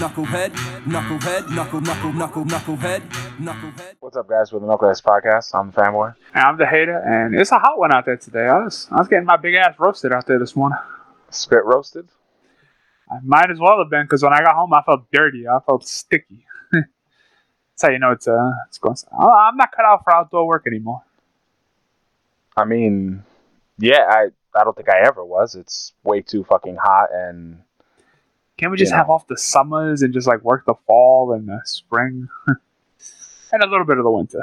knucklehead, knucklehead, knuckle, knuckle, knuckle, knucklehead, knucklehead. What's up, guys? With the Knuckleheads Podcast, I'm the fanboy. And I'm the hater, and it's a hot one out there today. I was, I was getting my big ass roasted out there this morning. Spit roasted. I might as well have been because when I got home, I felt dirty. I felt sticky. That's how you know it's uh, it's going. I- I'm not cut out for outdoor work anymore. I mean, yeah, I I don't think I ever was. It's way too fucking hot, and Can't we just You have off the summers and just like work the fall and the spring and a little bit of the winter?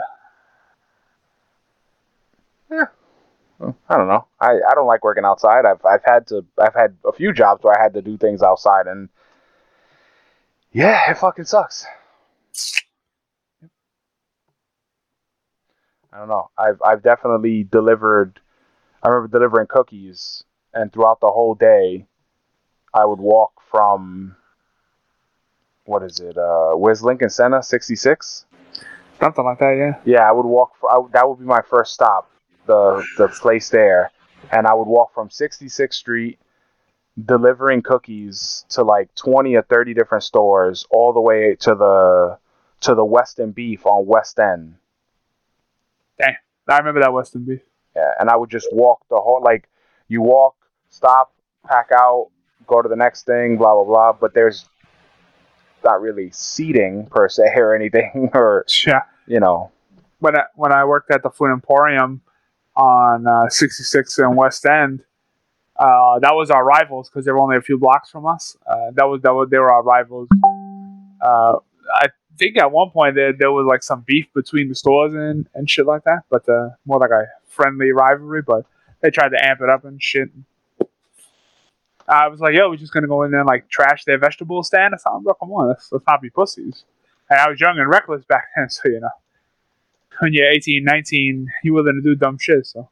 well, I don't know. I, I don't like working outside. I've I've had to I've had a few jobs where I had to do things outside, and yeah, it fucking sucks. I don't know. I've I've definitely delivered. I remember delivering cookies, and throughout the whole day, I would walk from what is it? Uh, where's Lincoln Center? Sixty six. Something like that, yeah. Yeah, I would walk. For, I, that would be my first stop, the the place there, and I would walk from 66th Street, delivering cookies to like 20 or 30 different stores, all the way to the to the Western Beef on West End. Dang, I remember that Western beef. Yeah, and I would just walk the whole like you walk, stop, pack out, go to the next thing, blah blah blah. But there's not really seating per se or anything, or Yeah. you know. when I, when I worked at the Food Emporium on uh, 66 in West End, uh, that was our rivals because they were only a few blocks from us. Uh, that was that was they were our rivals. Uh, I think at one point there there was like some beef between the stores and, and shit like that, but uh, more like a friendly rivalry. But they tried to amp it up and shit. I was like, yo, we're just gonna go in there and like trash their vegetable stand or something, bro. Come on, let's, let's not be pussies. And I was young and reckless back then, so you know when you're 18, 19, you're willing to do dumb shit. So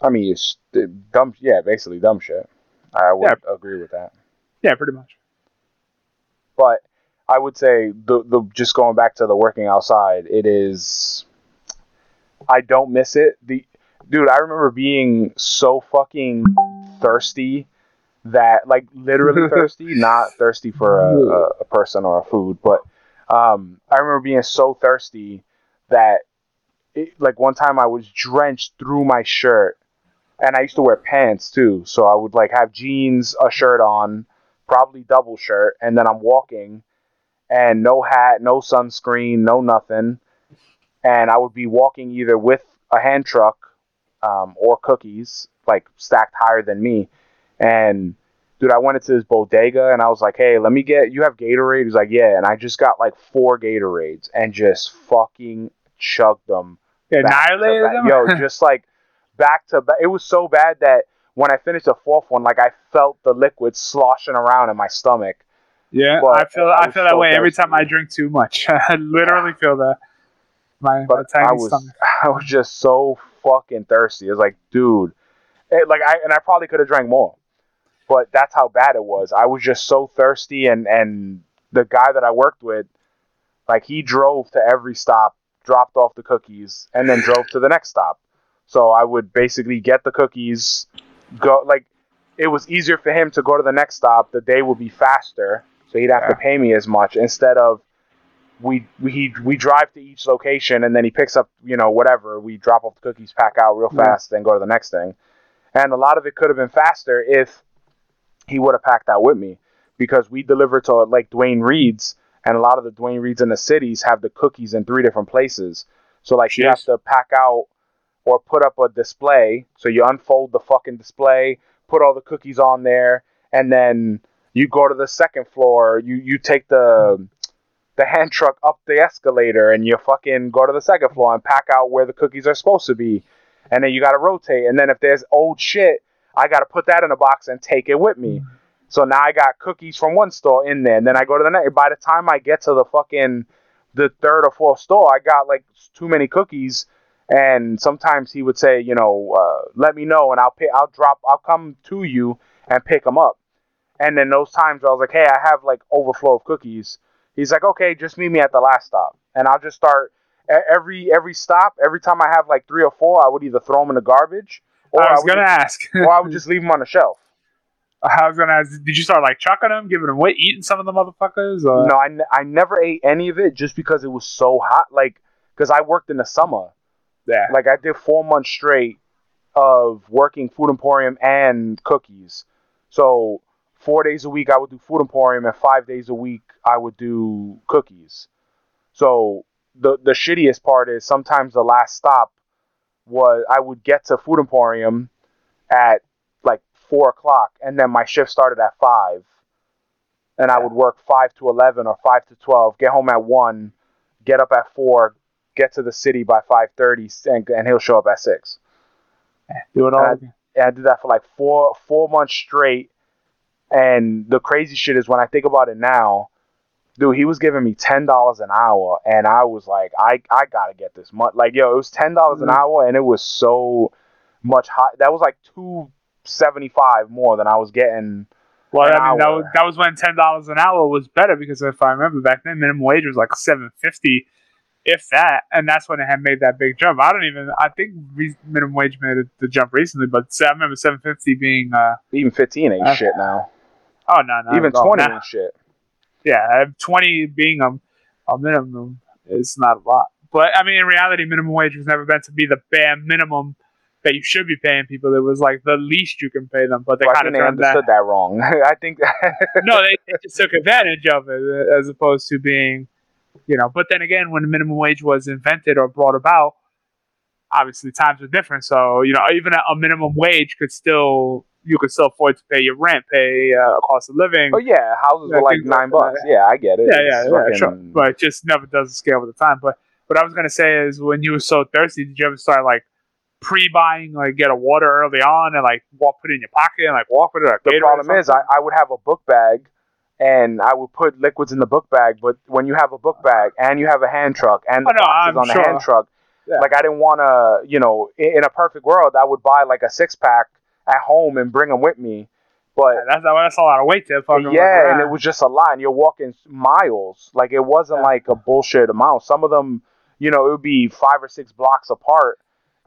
I mean, it's dumb. Yeah, basically dumb shit. I would agree with that. yeah, pretty much. But I would say the the just going back to the working outside, it is. I don't miss it. The dude, I remember being so fucking thirsty that like literally thirsty, not thirsty for a, a, a person or a food, but um, I remember being so thirsty that it, like one time I was drenched through my shirt, and I used to wear pants too, so I would like have jeans, a shirt on, probably double shirt, and then I'm walking, and no hat, no sunscreen, no nothing, and I would be walking either with a hand truck, um, or cookies like stacked higher than me, and dude, I went into this bodega and I was like, hey, let me get, you have Gatorade? He's like, yeah, and I just got like four Gatorades and just fucking chugged them Yeah, back to annihilated them. Yo, just like back to back. It was so bad that when I finished the fourth one, like I felt the liquid sloshing around in my stomach. yeah, but I feel I I, feel that so way every time I drink too much. I literally feel that. My, my tiny I was, stomach. I was just so fucking thirsty. It was like, dude, it, like I and I probably could have drank more, but that's how bad it was. I was just so thirsty, and and the guy that I worked with, like he drove to every stop, dropped off the cookies, and then drove to the next stop. So I would basically get the cookies, go like it was easier for him to go to the next stop. The day would be faster, so he'd have to pay me as much instead of we we we drive to each location and then he picks up you know whatever. We drop off the cookies, pack out real Yeah. fast, then go to the next thing. And a lot of it could have been faster if he would have packed out with me because we deliver to like Duane Reade's and a lot of the Duane Reade's in the cities have the cookies in three different places. So like you have to pack out or put up a display. So you unfold the fucking display, put all the cookies on there, and then you go to the second floor. You you take the the hand truck up the escalator and you fucking go to the second floor and pack out where the cookies are supposed to be. And then you got to rotate. And then if there's old shit, I got to put that in a box and take it with me. So now I got cookies from one store in there. And then I go to the next. By the time I get to the fucking the third or fourth store, I got like too many cookies. And sometimes he would say, you know, uh, let me know and I'll pay, I'll drop, I'll come to you and pick them up. And then those times where I was like, hey, I have like overflow of cookies. He's like, okay, just meet me at the last stop, and I'll just start every every stop. Every time I have like three or four, I would either throw them in the garbage, or I was gonna just, ask. or I would just leave them on the shelf. I was gonna ask, did you start like chucking them, giving them away, eating some of the motherfuckers? Or? No, I, n- I never ate any of it just because it was so hot. Like, because I worked in the summer. Yeah. Like, I did four months straight of working Food Emporium and cookies. So, four days a week I would do Food Emporium, and five days a week I would do cookies. So, the, the shittiest part is sometimes the last stop was I would get to Food Emporium at like four o'clock, and then my shift started at five and I would work five to eleven or five to twelve. Get home at one, get up at four, get to the city by five thirty, and, and he'll show up at six. Do it all. And again. And I did that for like four four months straight. And the crazy shit is when I think about it now, dude, he was giving me ten dollars an hour, and I was like, I I gotta get this month. Like, yo, it was ten dollars an hour, and it was so much high. That was like two seventy five more than I was getting. Well, I mean, that was, that was when ten dollars an hour was better because if I remember back then, minimum wage was like seven fifty, if that, and that's when it had made that big jump. I don't even. I think re- minimum wage made the jump recently, but I remember seven fifty being. uh Even fifteen ain't Uh, shit now. Oh no, no, Even twenty ain't shit. Yeah, twenty being a, a minimum is not a lot. But I mean, in reality, minimum wage was never meant to be the bare minimum that you should be paying people. It was like the least you can pay them, but they Well, kind of turned that. understood that, wrong. I think no, they, they just took advantage of it uh, as opposed to being, you know. But then again, when the minimum wage was invented or brought about, obviously times were different. So you know, even a, a minimum wage could still you could still afford to pay your rent, pay uh, cost of living. Oh yeah, houses Yeah, were like nine bucks. Yeah, I get it. yeah, yeah, yeah, fucking- sure. But it just never doesn't scale with the time. But what I was gonna say is, when you were so thirsty, did you ever start like pre-buying, like get a water early on and like walk put it in your pocket and like walk with it? Like the problem is, I. I would have a book bag, and I would put liquids in the book bag. But when you have a book bag and you have a hand truck and the Oh, no, boxes I'm on the sure. hand truck, Yeah. like I didn't want to, you know, in, in a perfect world, I would buy like a six pack at home and bring them with me. But Yeah, that's that's a lot of weight to fucking. yeah, and it was just a lot, and you're walking miles. Like it wasn't Yeah. like a bullshit amount. Some of them, you know, it would be five or six blocks apart,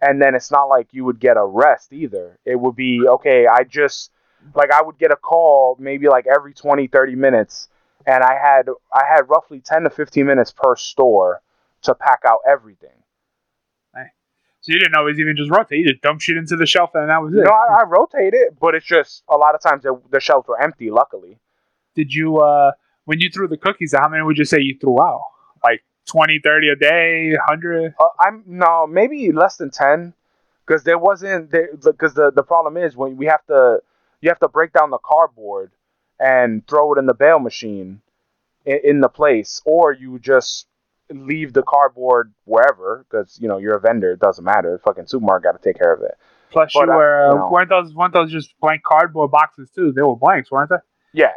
and then it's not like you would get a rest either. It would be okay. I just like I would get a call maybe like every 20, 30 minutes, and I had I had roughly ten to fifteen minutes per store to pack out everything. So you didn't always even just rotate. You just dump shit into the shelf and that was it. No, I, I rotate it, but it's just a lot of times the, the shelves were empty. Luckily. Did you, uh, when you threw the cookies, how many would you say you threw out? Like 20, 30 a day, 100? Uh, I'm no, maybe less than ten, because there wasn't because the the problem is when we have to you have to break down the cardboard and throw it in the bale machine in, in the place, or you just leave the cardboard wherever because you know you're a vendor. It doesn't matter. Fucking supermarket got to take care of it. Plus, But, you uh, were, you know. weren't those weren't those just blank cardboard boxes too? They were blanks, weren't they? Yeah.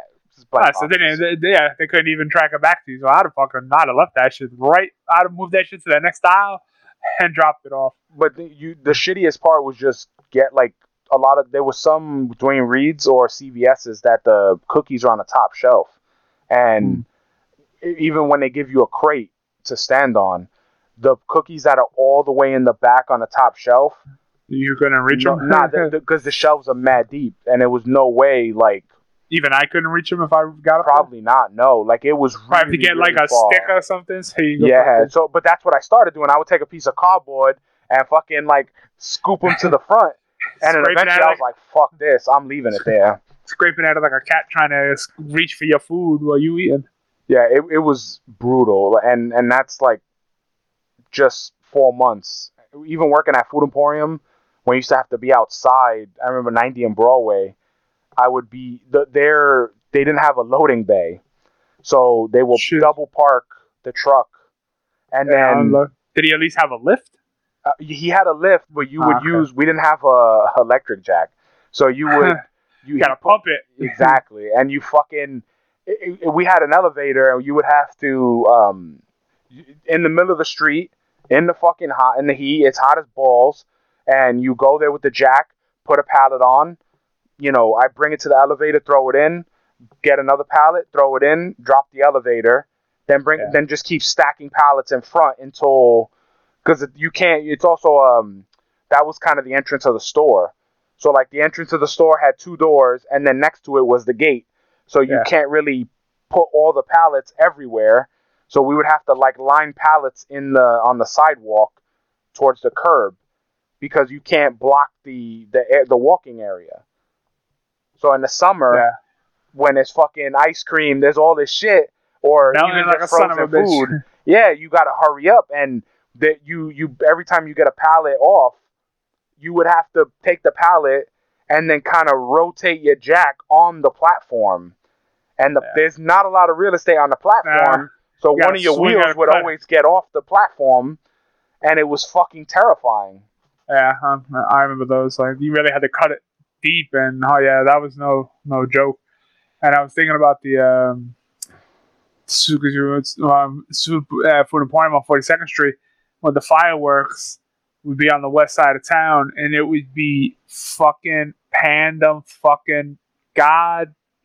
Ah, so they didn't, they, yeah, they couldn't even track it back to you. So I'd have fucking, I'd have left that shit right, I'd have moved that shit to the next aisle and dropped it off. but the, you the shittiest part was just get like a lot of there was some Duane Reades or CVS's that the cookies are on the top shelf, and e- even when they give you a crate to stand on, the cookies that are all the way in the back on the top shelf, you're gonna reach no, them? nah, because the shelves are mad deep, and there was no way like even I couldn't reach them if I got up there? probably not no like it was Probably have to really, get like really a far. stick or something. So you Yeah, fucking- so but that's what I started doing. I would take a piece of cardboard and fucking like scoop them to the front, and then eventually I was like, "Fuck this! I'm leaving it there." scraping at it like a cat trying to reach for your food while you eating. Yeah, it it was brutal, and and that's like just four months. Even working at Food Emporium, when I used to have to be outside, I remember 90 and Broadway. I would be the there. They didn't have a loading bay, so they will Shit. double park the truck, and Yeah, then. look. did he at least have a lift? uh, he had a lift, but you would Ah, okay. use. We didn't have a electric jack, so you would you You gotta pump it. exactly, and you fucking. It, it- we had an elevator, and you would have to um, in the middle of the street, in the fucking hot, in the heat. It's hot as balls, and you go there with the jack, put a pallet on. You know, I bring it to the elevator, throw it in, get another pallet, throw it in, drop the elevator, then bring, Yeah. then just keep stacking pallets in front until, because you can't. It's also um, that was kind of the entrance of the store. So like the entrance of the store had two doors, and then next to it was the gate. So you Yeah. can't really put all the pallets everywhere. So we would have to like line pallets in the on the sidewalk towards the curb because you can't block the the air- the walking area. So in the summer, Yeah. when it's fucking ice cream, there's all this shit, or Melting even like a just son of frozen a bitch. food. Yeah, you gotta hurry up, and that you you every time you get a pallet off, you would have to take the pallet and then kind of rotate your jack on the platform, and the, Yeah. there's not a lot of real estate on the platform, so You one of your wheels would cut. always get off the platform, and it was fucking terrifying. Yeah, um, I remember those. Like you really had to cut it deep, and oh yeah, that was no no joke. And I was thinking about the um, um, uh, Food Emporium on Forty Second Street, where the fireworks would be on the west side of town, and it would be fucking pandem, fucking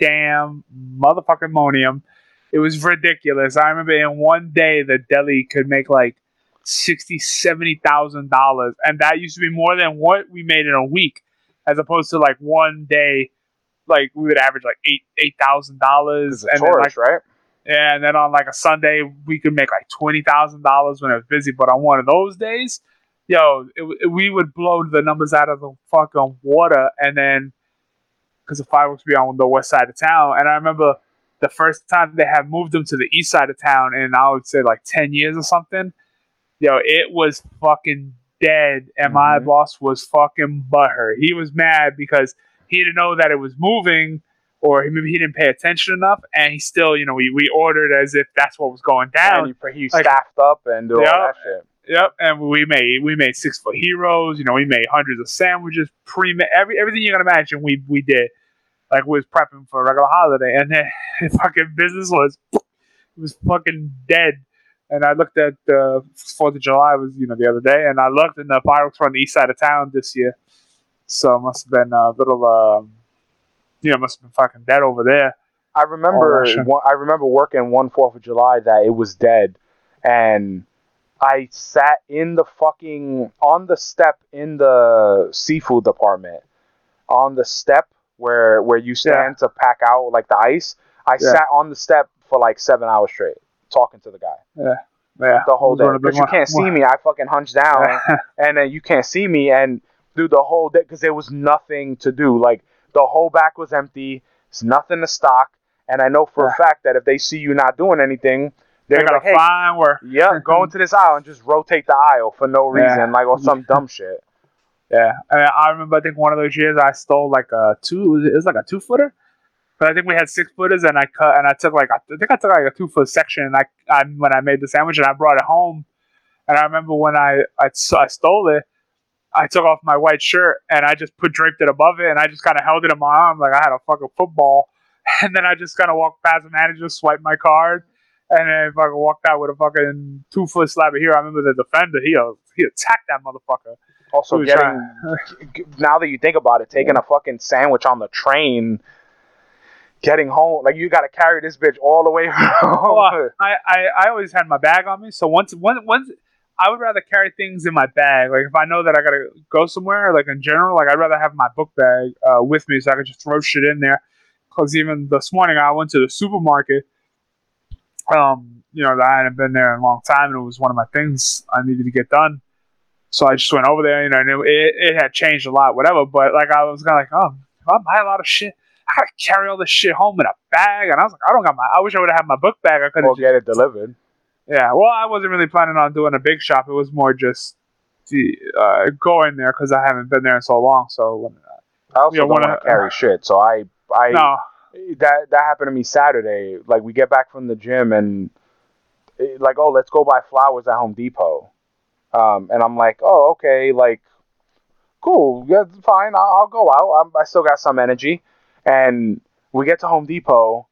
goddamn motherfucking monium. It was ridiculous. I remember in one day the deli could make like sixty, seventy thousand dollars, and that used to be more than what we made in a week, as opposed to like one day, like we would average like eight eight thousand dollars, and like right? yeah, and then on like a Sunday we could make like twenty thousand dollars when it was busy, but on one of those days, yo, it, it- we would blow the numbers out of the fucking water, and then because the fireworks be on the west side of town, and I remember the first time they had moved them to the east side of town, and I would say like ten years or something. Yo, it was fucking dead, and my Mhm. boss was fucking butthurt. He was mad because he didn't know that it was moving, or he, maybe he didn't pay attention enough, and he still, you know, we, we ordered as if that's what was going down. And he, he like- staffed up and did all that shit. Yep, and we made we made six foot heroes. You know, we made hundreds of sandwiches, pre every everything you can imagine. We we did like we was prepping for a regular holiday, and then fucking business was it was fucking dead. And I looked at the Fourth of July was you know the other day, and I looked, and the fireworks were on the east side of town this year, so it must have been a little um, you know, must have been fucking dead over there. I remember Oh, one, I remember working one Fourth of July that it was dead, and I sat in the fucking on the step in the seafood department, on the step where where you stand to pack out like the ice. I Yeah. sat on the step for like seven hours straight talking to the guy. Yeah, the whole day. one of the because you can't see me. I fucking hunched down and then you can't see me and through the whole day because there was nothing to do. Like the whole back was empty. It's nothing to stock. And i know for a fact that if they see you not doing anything they they're got like hey fine work. yeah go into this aisle and just rotate the aisle for no Yeah. reason like or some dumb shit Yeah, I, mean, I remember. I think one of those years I stole like a two. It was like a two footer, but I think we had six footers, and I cut and I took like I think I took like a two foot section, and I, I when I made the sandwich and I brought it home, and I remember when I I stole it, I took off my white shirt and I just put draped it above it, and I just kind of held it in my arm like I had a fucking football, and then I just kind of walked past the manager, swiped my card. And then fucking walked out with a fucking two foot slab of here. I remember the defender. He uh, he attacked that motherfucker. Also getting now that you think about it taking a fucking sandwich on the train getting home like you got to carry this bitch all the way home Well, I, I, I always had my bag on me. So once once once I would rather carry things in my bag. Like if I know that I gotta go somewhere, like in general, like I'd rather have my book bag uh, with me so I could just throw shit in there. Because even this morning I went to the supermarket. Um, you know, that I hadn't been there in a long time, and it was one of my things I needed to get done. So I just went over there, you know, and it, it, it had changed a lot, whatever. But like I was kind of like, oh, if I buy a lot of shit. I gotta carry all this shit home in a bag, and I was like, I don't got my. I wish I would have had my book bag. I could have get it delivered yeah, well, I wasn't really planning on doing a big shop. It was more just the, uh, going there because I haven't been there in so long. So when, I also Yeah, don't want to carry shit, so I I no, that that happened to me Saturday. Like we get back from the gym and eh, like oh let's go buy flowers at Home Depot, um, and I'm like oh okay like cool yeah fine I'll, I'll go out I'm, I still got some energy, and we get to Home Depot,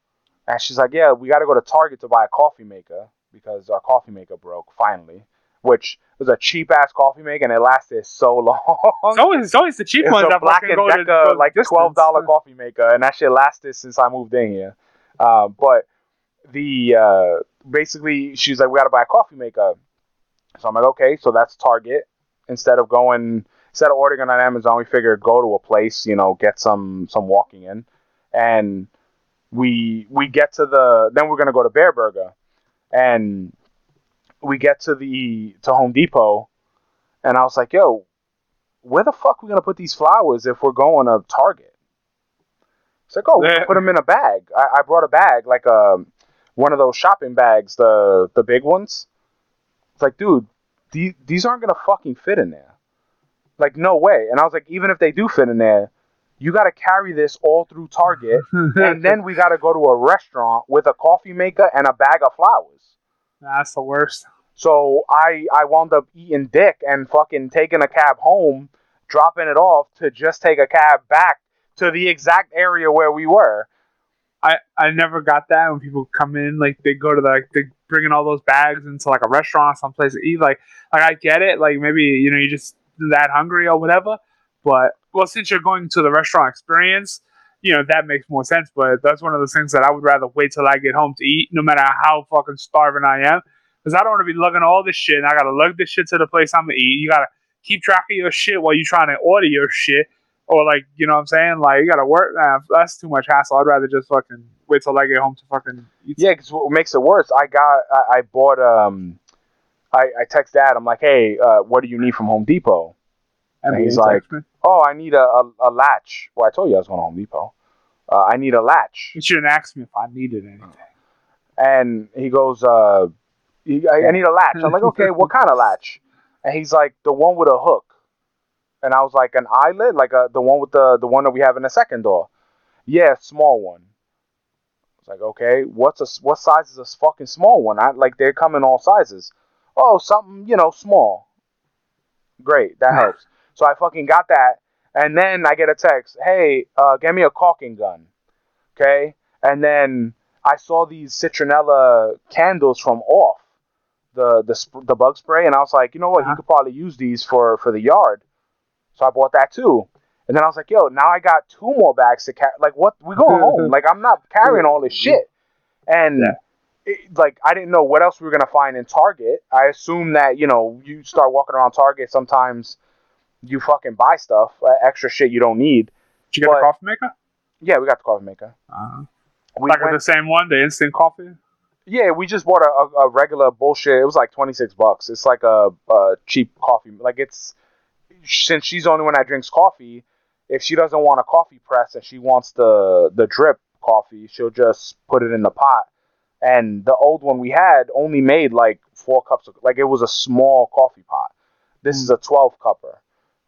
and she's like yeah we got to go to Target to buy a coffee maker because our coffee maker broke finally, which was a cheap ass coffee maker and it lasted so long. it's always it's always the cheap It's ones a that Black and Decker, like twelve dollar coffee maker, and that shit lasted since I moved in here. Uh, but the uh, basically, she's like, "We got to buy a coffee maker." So I'm like, "Okay, so that's Target." Instead of going, instead of ordering on Amazon, we figure go to a place, you know, get some some walking in, and we we get to the then we're gonna go to Bareburger, and we get to the to Home Depot, and I was like, yo, where the fuck are we gonna put these flowers if we're going to Target? It's like, oh, put them in a bag. I, I brought a bag, like a one of those shopping bags, the the big ones. It's like, dude, the, these aren't gonna fucking fit in there. Like, no way. And I was like, even if they do fit in there, you got to carry this all through Target, and then we got to go to a restaurant with a coffee maker and a bag of flowers. That's the worst. So I I wound up eating dick and fucking taking a cab home, dropping it off to just take a cab back to the exact area where we were. I, I never got that when people come in like they go to the like they bring in all those bags into like a restaurant or someplace to eat like like I get it like maybe you know you're just that hungry or whatever but well since you're going to the restaurant experience you know that makes more sense but that's one of those things that I would rather wait till I get home to eat no matter how fucking starving I am because I don't want to be lugging all this shit and I gotta lug this shit to the place I'm gonna eat you gotta keep track of your shit while you're trying to order your shit or like you know what I'm saying like you gotta work nah, that's too much hassle I'd rather just fucking wait till I get home to fucking eat Yeah, because what makes it worse, I got I, I bought um, I I text dad. I'm like, hey, uh, what do you need from Home Depot? and he's like- me. Oh, I need a, a, a latch. Well, I told you I was going to Home Depot. Uh, I need a latch. you shouldn't ask me if I needed anything And he goes, uh, I, I need a latch. I'm like, okay, what kind of latch? And he's like, the one with a hook. And I was like, an eyelid, like a, the one with the the one that we have in the second door. Yeah, small one. It's like, okay, what's a what size is a fucking small one? I like they come in all sizes. Oh, something you know small. Great, that helps. So I fucking got that, and then I get a text, hey, uh, get me a caulking gun, okay? And then I saw these citronella candles from Off, the the sp- the bug spray, and I was like, you know what, Uh-huh. he could probably use these for for the yard. So I bought that too. And then I was like, yo, now I got two more bags to carry. Like, what? We going home. Like, I'm not carrying all this shit. And Yeah. it, like, I didn't know what else we were gonna find in Target. I assume that you know, you start walking around Target, sometimes you fucking buy stuff, uh, extra shit you don't need. did you get But- the coffee maker Yeah, we got the coffee maker. uh-huh. We like went- the same one the instant coffee yeah, we just bought a, a, a regular bullshit. It was like twenty six bucks. It's like a, a cheap coffee. Like it's since she's the only one that drinks coffee. If she doesn't want a coffee press and she wants the the drip coffee, she'll just put it in the pot. And the old one we had only made like four cups of like it was a small coffee pot. This is a twelve cupper.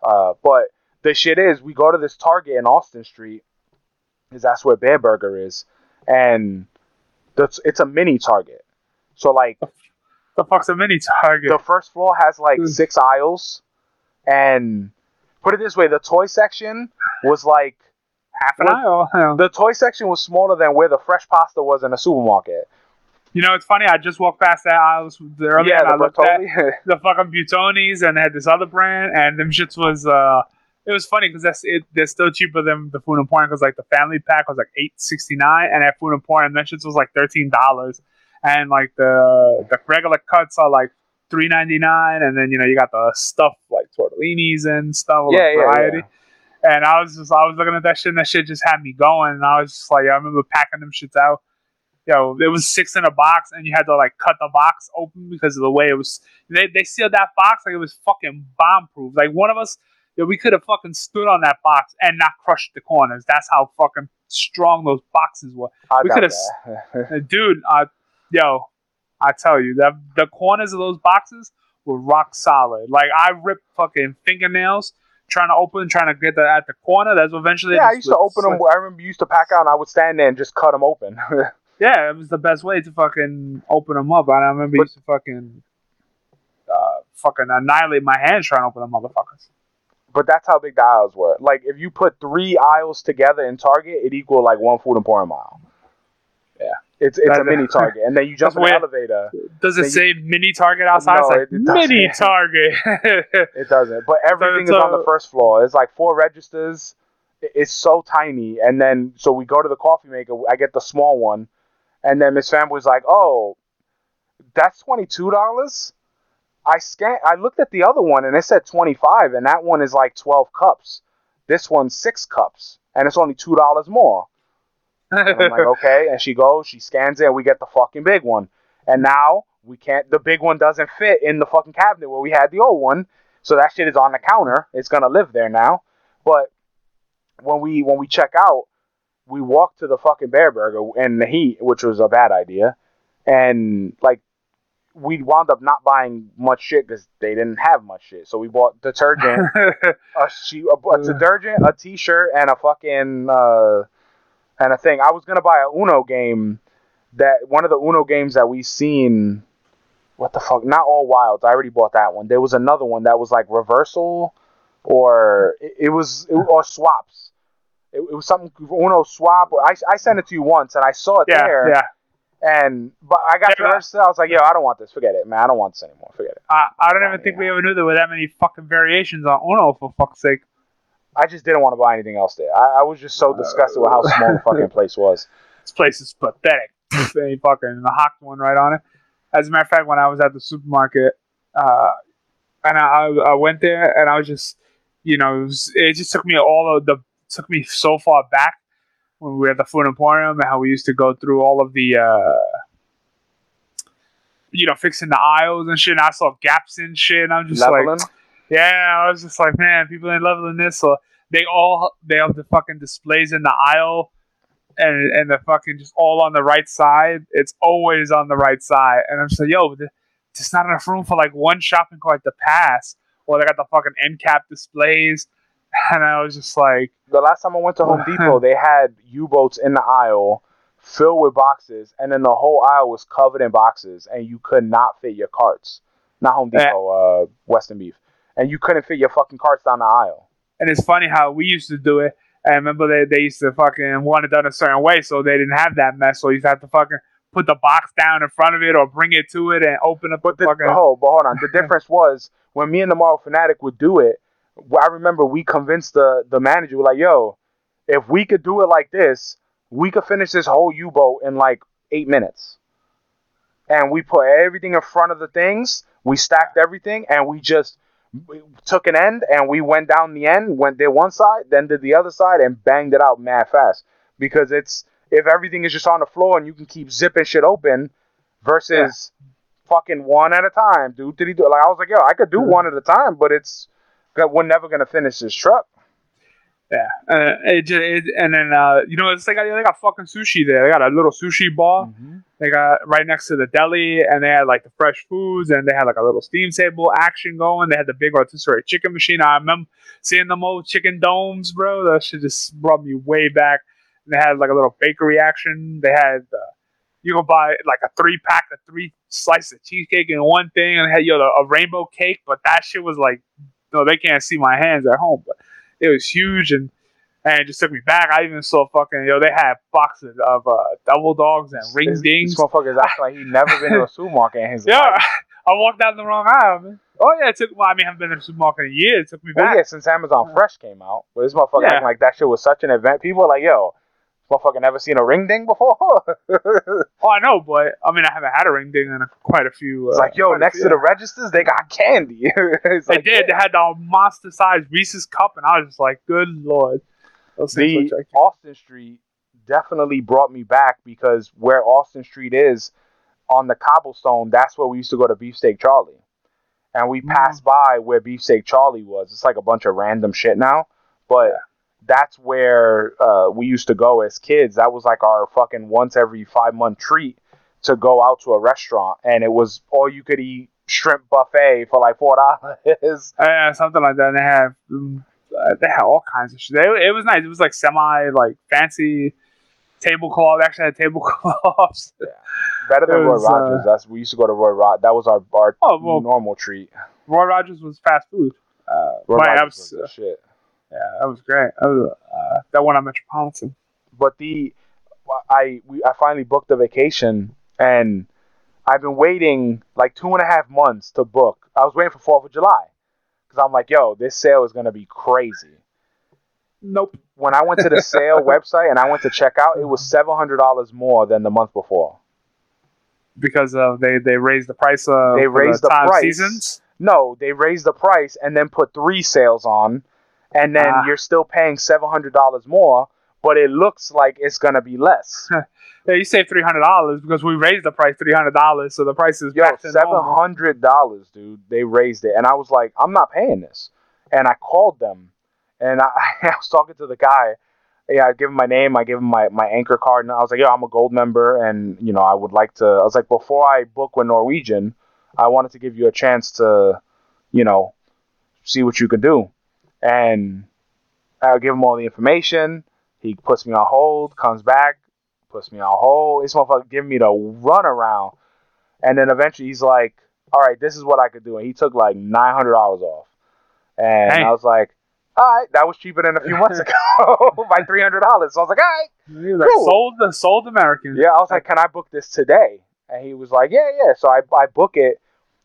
Uh, but the shit is, we go to this Target in Austin Street, because that's where Bareburger is, and that's it's a mini Target. So like the fuck's a mini target the first floor has like Mm. six aisles, and put it this way, the toy section was like half an aisle the toy section was smaller than where the fresh pasta was in a supermarket. you know it's funny I just walked past that aisle earlier yeah, and I the looked at the fucking Buitonis and they had this other brand and them shits was uh it was funny because that's it they're still cheaper than the food emporium because like the family pack was like eight sixty nine and at food emporium that shits was like thirteen dollars. And like the the regular cuts are like three ninety nine and then you know you got the stuff like tortellinis and stuff Yeah, like yeah, variety. yeah. And I was just I was looking at that shit and that shit just had me going and I was just like I remember packing them shits out yo, it was six in a box, and you had to like cut the box open because of the way it was. They, they sealed that box like it was fucking bomb proof. Like one of us, yo, we could have fucking stood on that box and not crushed the corners. That's how fucking strong those boxes were. I we that. Uh, dude, uh, yo, I tell you, that the corners of those boxes were rock solid. Like I ripped fucking fingernails trying to open, trying to get that at the corner. That's eventually. yeah, I used to open them. I remember you used to pack out, and I would stand there and just cut them open. Yeah, it was the best way to fucking open them up. And I remember But- used to fucking, uh, fucking annihilate my hands trying to open them motherfuckers. but that's how big the aisles were. Like if you put three aisles together in Target, it equal like one food emporium aisle. Yeah. It's it's a mini Target, and then you jump in the elevator. Does it say mini Target outside? No, it's like it- it mini Target. It doesn't, but everything it's is on the first floor. It's like four registers. It's so tiny, and then so we go to the coffee maker. I get the small one, and then Miss Fan was like, "Oh, that's twenty two dollars." I scan. I looked at the other one and it said 25, and that one is like 12 cups. This one's six cups, and it's only two dollars more. I'm like, okay. And she goes, she scans it, and we get the fucking big one. And now we can't. The big one doesn't fit in the fucking cabinet where we had the old one. So that shit is on the counter. It's gonna live there now. But when we when we check out, we walk to the fucking Bareburger in the heat, which was a bad idea. And like we wound up not buying much shit because they didn't have much shit. So we bought detergent, a, she, a, a detergent, a t-shirt, and a fucking uh, and a thing. I was gonna buy a Uno game that one of the Uno games that we seen. What the fuck? Not all wilds. I already bought that one. There was another one that was like reversal, or it, it was it, or swaps. It, it was something Uno swap. Or I I sent it to you once and I saw it yeah, there. yeah. And but I got to Yeah. I was like, yo, I don't want this. Forget it, man. I don't want this anymore. Forget it. I, I don't even think we ever knew there were that many fucking variations on Uno, for fuck's sake. I just didn't want to buy anything else there. I, I was just so disgusted with how small the fucking place was. This place is pathetic. they fucking hocked one right on it. As a matter of fact, when I was at the supermarket, uh, and I, I went there, and I was just, you know, it, was, it just took me all of the took me so far back when we were at the Food Emporium and how we used to go through all of the, uh, you know, fixing the aisles and shit. And I saw gaps in shit, and I'm just like, Leveling. Yeah, I was just like, man, people ain't leveling this. So they all they have the fucking displays in the aisle, and and the fucking just all on the right side. It's always on the right side, and I'm just like, yo, th- there's not enough room for like one shopping cart to pass. Or they got the fucking end cap displays, and I was just like, the last time I went to Home Depot, they had U-boats in the aisle filled with boxes, and then the whole aisle was covered in boxes, and you could not fit your carts. Not Home Yeah. Depot, uh, Western Beef, and you couldn't fit your fucking carts down the aisle. and it's funny how we used to do it. And I remember they, they used to fucking want it done a certain way, so they didn't have that mess. So you have to fucking put the box down in front of it or bring it to it and open up But the the, fucking. oh, but hold on. The difference was when me and the Marvel Fanatic would do it. I remember we convinced the the manager, we're like, "Yo, if we could do it like this, we could finish this whole U-boat in like eight minutes." And we put everything in front of the things. We stacked everything, and we just took an end and we went down the end, went did one side, then did the other side, and banged it out mad fast. Because it's if everything is just on the floor and you can keep zipping shit open, versus fucking one at a time, dude. Did he do it? like I was like, yo, I could do one at a time, but it's we're never gonna finish this truck. Yeah, uh, it, it, and then uh, you know it's like they got fucking sushi there. They got a little sushi bar. They got right next to the deli, and they had like the fresh foods, and they had like a little steam table action going. They had the big rotisserie chicken machine. I remember seeing them old chicken domes, bro. That shit just brought me way back. And they had like a little bakery action. They had uh, you go buy like a three pack of three slices of cheesecake in one thing, and they had you know a rainbow cake. But that shit was like, no, they can't see my hands at home, but it was huge and. And it just took me back. I even saw fucking yo. They had boxes of uh, Devil Dogs and ring This, dings. this motherfucker's acting like he never been to a supermarket in his Yeah, life. I walked down the wrong aisle, man. Oh yeah, it took. Well, I mean, I haven't been to the supermarket in years. It took me Well, back. yeah, since Amazon Fresh came out, but this motherfucker Yeah. acting like that shit was such an event. People are like, yo, motherfucker never seen a ring ding before. Oh, I know, but I mean, I haven't had a ring ding in a, quite a few. it's uh, like, yo, next to the registers, they got candy. it's They like, did. They had the monster-sized Reese's cup, and I was just like, "Good lord!" Those the Austin Street definitely brought me back because where Austin Street is on the cobblestone, that's where we used to go to Beefsteak Charlie. And we passed by where Beefsteak Charlie was. It's like a bunch of random shit now, but that's where uh, we used to go as kids. That was like our fucking once every five month treat to go out to a restaurant, and it was all you could eat shrimp buffet for like four dollars. Yeah, something like that. And they have um, uh, they had all kinds of shit. They, it was nice. It was like semi like fancy tablecloth. They actually had tablecloths. Better than It Roy was, uh, Rogers. That's we used to go to Roy Rogers. That was our our Oh, well- normal treat. Roy Rogers was fast food. Uh, Roy but Rogers was, was shit. Yeah, that was great. That, was, uh, that one at Metropolitan. But the I we I finally booked a vacation and I've been waiting like two and a half months to book. I was waiting for Fourth of July because I'm like, yo, this sale is gonna be crazy. Nope. When I went to the sale website and I went to check out, it was seven hundred dollars more than the month before. because of they they raised the price of They raised the time price. seasons. No, they raised the price and then put three sales on, and then Ah. you're still paying seven hundred dollars more, but it looks like it's gonna be less. Yeah, you save three hundred dollars because we raised the price three hundred dollars, so the price is Yo, seven hundred dollars, dude. They raised it, and I was like, I'm not paying this. And I called them, and I, I was talking to the guy. Yeah, I give him my name, I give him my, my anchor card, and I was like, yo, I'm a gold member, and you know, I would like to. I was like, before I book with Norwegian, I wanted to give you a chance to, you know, see what you could do. And I give him all the information. He puts me on hold, comes back, puts me on hold. This motherfucker giving me the runaround. And then eventually he's like, all right, this is what I could do. And he took like $900 off. And Dang. I was like, all right, that was cheaper than a few months ago by $300. So I was like, all right. He was like, Cool. sold the sold American. Yeah, I was like, can I book this today? And he was like, yeah, yeah. So I, I book it.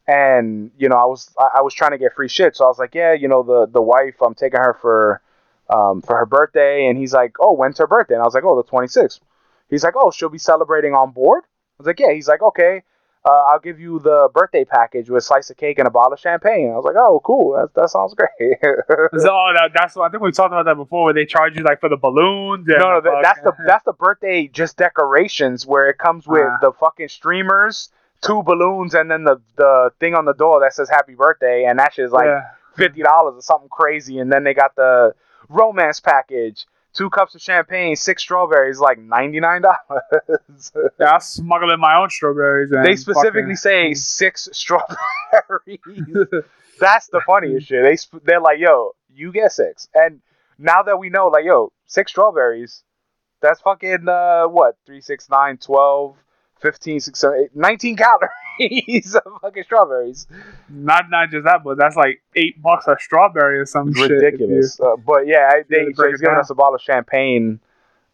And, you know, I was I, I was trying to get free shit. So I was like, yeah, you know, the, the wife, I'm taking her for um, for her birthday. And he's like, oh, when's her birthday? And I was like, oh, the 26th. He's like, oh, she'll be celebrating on board? I was like, yeah. He's like, okay, uh, I'll give you the birthday package with a slice of cake and a bottle of champagne. I was like, oh, cool. That, that sounds great. So, oh, that, that's what I think we talked about that before, where they charge you like for the balloons. and no, no, the that's the that's the birthday just decorations where it comes with Ah. the fucking streamers, two balloons, and then the the thing on the door that says happy birthday, and that shit is like yeah. fifty dollars or something crazy. And then they got the romance package, two cups of champagne, six strawberries, like ninety nine dollars. Yeah, I smuggle in my own strawberries. And they specifically say six strawberries. That's the funniest shit. They sp- they're like, yo, you get six, and now that we know, like, yo, six strawberries, that's fucking uh what three, six, nine, twelve, fifteen, six, seven, eight, 19 calories of fucking strawberries. not not just that, but that's like eight bucks a strawberry or some It's shit. ridiculous. Uh, but yeah, I, they, he's giving us a bottle of champagne.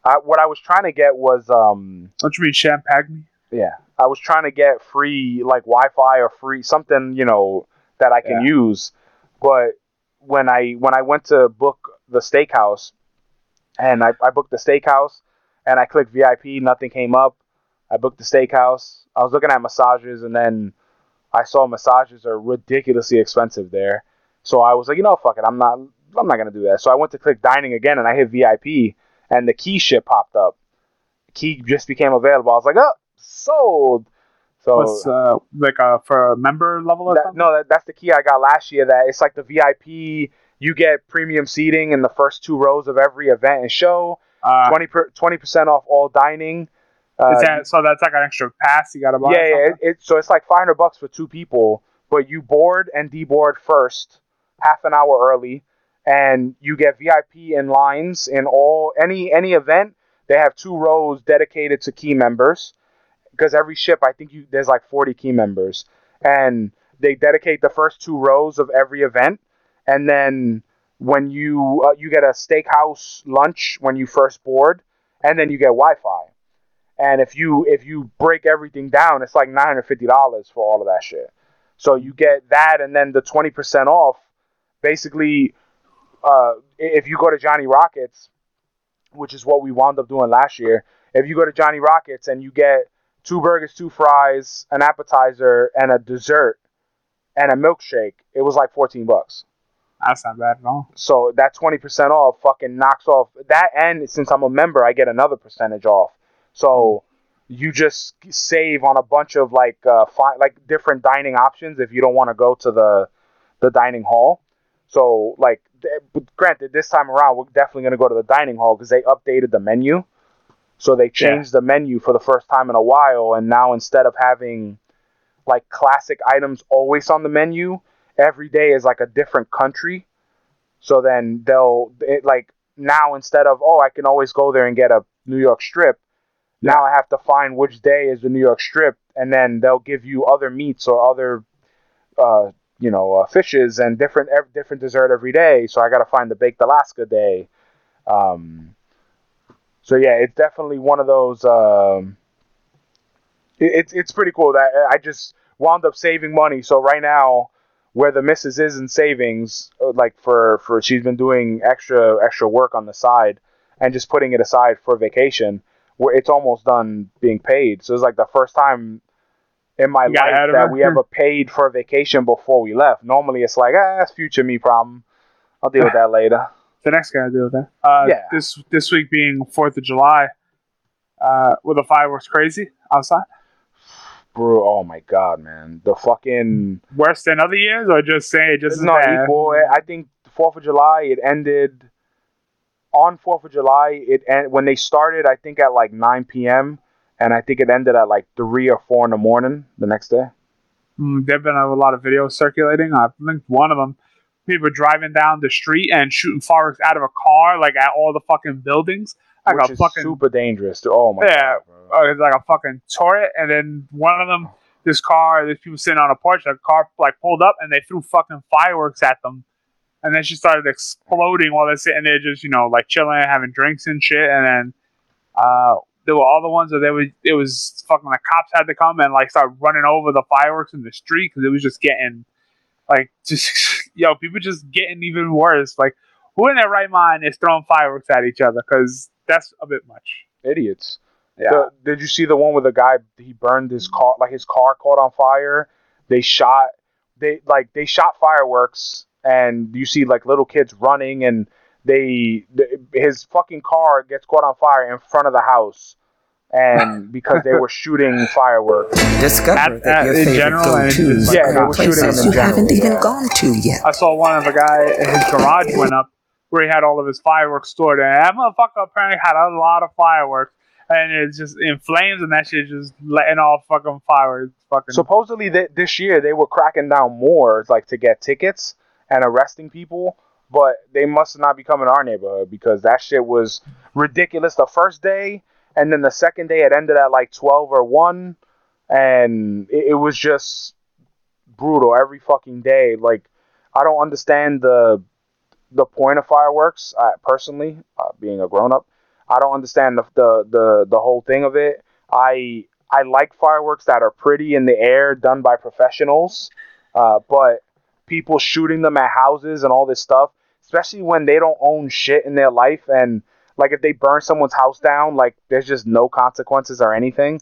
I, what I was trying to get was um Don't you mean champagne? Yeah, I was trying to get free like Wi-Fi or free something you know that I can use, but when I when I went to book the steakhouse, and I, I booked the steakhouse, and I clicked VIP, nothing came up. I booked the steakhouse. I was looking at massages, and then I saw massages are ridiculously expensive there. So I was like, you know, fuck it, I'm not I'm not gonna do that. So I went to click dining again, and I hit VIP, and the key shit popped up. Key just became available. I was like, oh, sold. So What's uh, like a for a member level or that, something? no, that, that's the key I got last year. That it's like the VIP. You get premium seating in the first two rows of every event and show. Uh, 20 percent off all dining. Uh, that, so that's like an extra pass you got to buy. yeah, yeah. It, it, so it's like 500 bucks for two people, but you board and deboard first, half an hour early, and you get VIP in lines in all any any event. They have two rows dedicated to key members because every ship, I think you there's like 40 key members, and they dedicate the first two rows of every event, and then when you uh, you get a steakhouse lunch when you first board, and then you get Wi-Fi. And if you if you break everything down, it's like nine hundred fifty dollars for all of that shit. So you get that, and then the twenty percent off. Basically, uh, if you go to Johnny Rockets, which is what we wound up doing last year, if you go to Johnny Rockets and you get two burgers, two fries, an appetizer, and a dessert, and a milkshake, it was like fourteen bucks. That's not bad at all. So that twenty percent off fucking knocks off that, and since I'm a member, I get another percentage off. So you just save on a bunch of like uh, fi- like different dining options if you don't want to go to the the dining hall. So like, granted, this time around we're definitely gonna go to the dining hall because they updated the menu. So they changed the menu for the first time in a while, and now instead of having like classic items always on the menu, every day is like a different country. So then they'll it, like now instead of oh I can always go there and get a New York strip, now I have to find which day is the New York strip, and then they'll give you other meats or other uh, you know uh, fishes and different ev- different dessert every day. So I got to find the baked Alaska day. Um, so yeah, it's definitely one of those. Um, it, it's it's pretty cool that I just wound up saving money. So right now, where the missus is in savings, uh, like for for she's been doing extra extra work on the side and just putting it aside for vacation, where it's almost done being paid. So it's like the first time in my life that we ever paid for a vacation before we left. Normally, it's like, ah, that's future me problem. I'll deal with that later. The next guy to do with that. Uh, Yeah. This this week being Fourth of July, uh, were the fireworks crazy outside? Bro, oh my god, man, the fucking Worse than other years, or just say it just it's not bad? equal. I think Fourth of July it ended on Fourth of July. It and when they started, I think at like 9 p.m. and I think it ended at like three or four in the morning the next day. Mm, there've been a lot of videos circulating. I think one of them, people driving down the street and shooting fireworks out of a car, like at all the fucking buildings, like which a is fucking super dangerous. Dude. Oh my Yeah. god, bro. uh, it's like a fucking turret, and then one of them, this car, there's people sitting on a porch, A car like pulled up, and they threw fucking fireworks at them, and then she started exploding while they're sitting there, just you know, like chilling, and having drinks and shit, and then uh, there were all the ones where they were, it was fucking the cops had to come and like start running over the fireworks in the street because it was just getting like just yo, people just getting even worse. Like, who in their right mind is throwing fireworks at each other? Because that's a bit much. idiots. Yeah. The- did you see the one where the guy he burned his car like his car caught on fire? They shot they like they shot fireworks and you see like little kids running and they th- his fucking car gets caught on fire in front of the house and because they were shooting fireworks. Discover At- that at- your uh, in favorite general, go-tos just- Yeah, they were shooting places them in you general, haven't even yeah. gone to yet. I saw one of the guy his garage went up where he had all of his fireworks stored, and that motherfucker apparently had a lot of fireworks, and it's just in flames, and that shit just letting off fucking fireworks. Fucking Supposedly th- this year they were cracking down more like to get tickets and arresting people, but they must not be coming to our neighborhood because that shit was ridiculous the first day, and then the second day it ended at like twelve or one, and it, it was just brutal every fucking day. Like I don't understand the the point of fireworks. Uh, personally, uh, being a grown up, I don't understand the, the the the whole thing of it. I I like fireworks that are pretty in the air, done by professionals, uh, but people shooting them at houses and all this stuff, especially when they don't own shit in their life, and like if they burn someone's house down, like there's just no consequences or anything.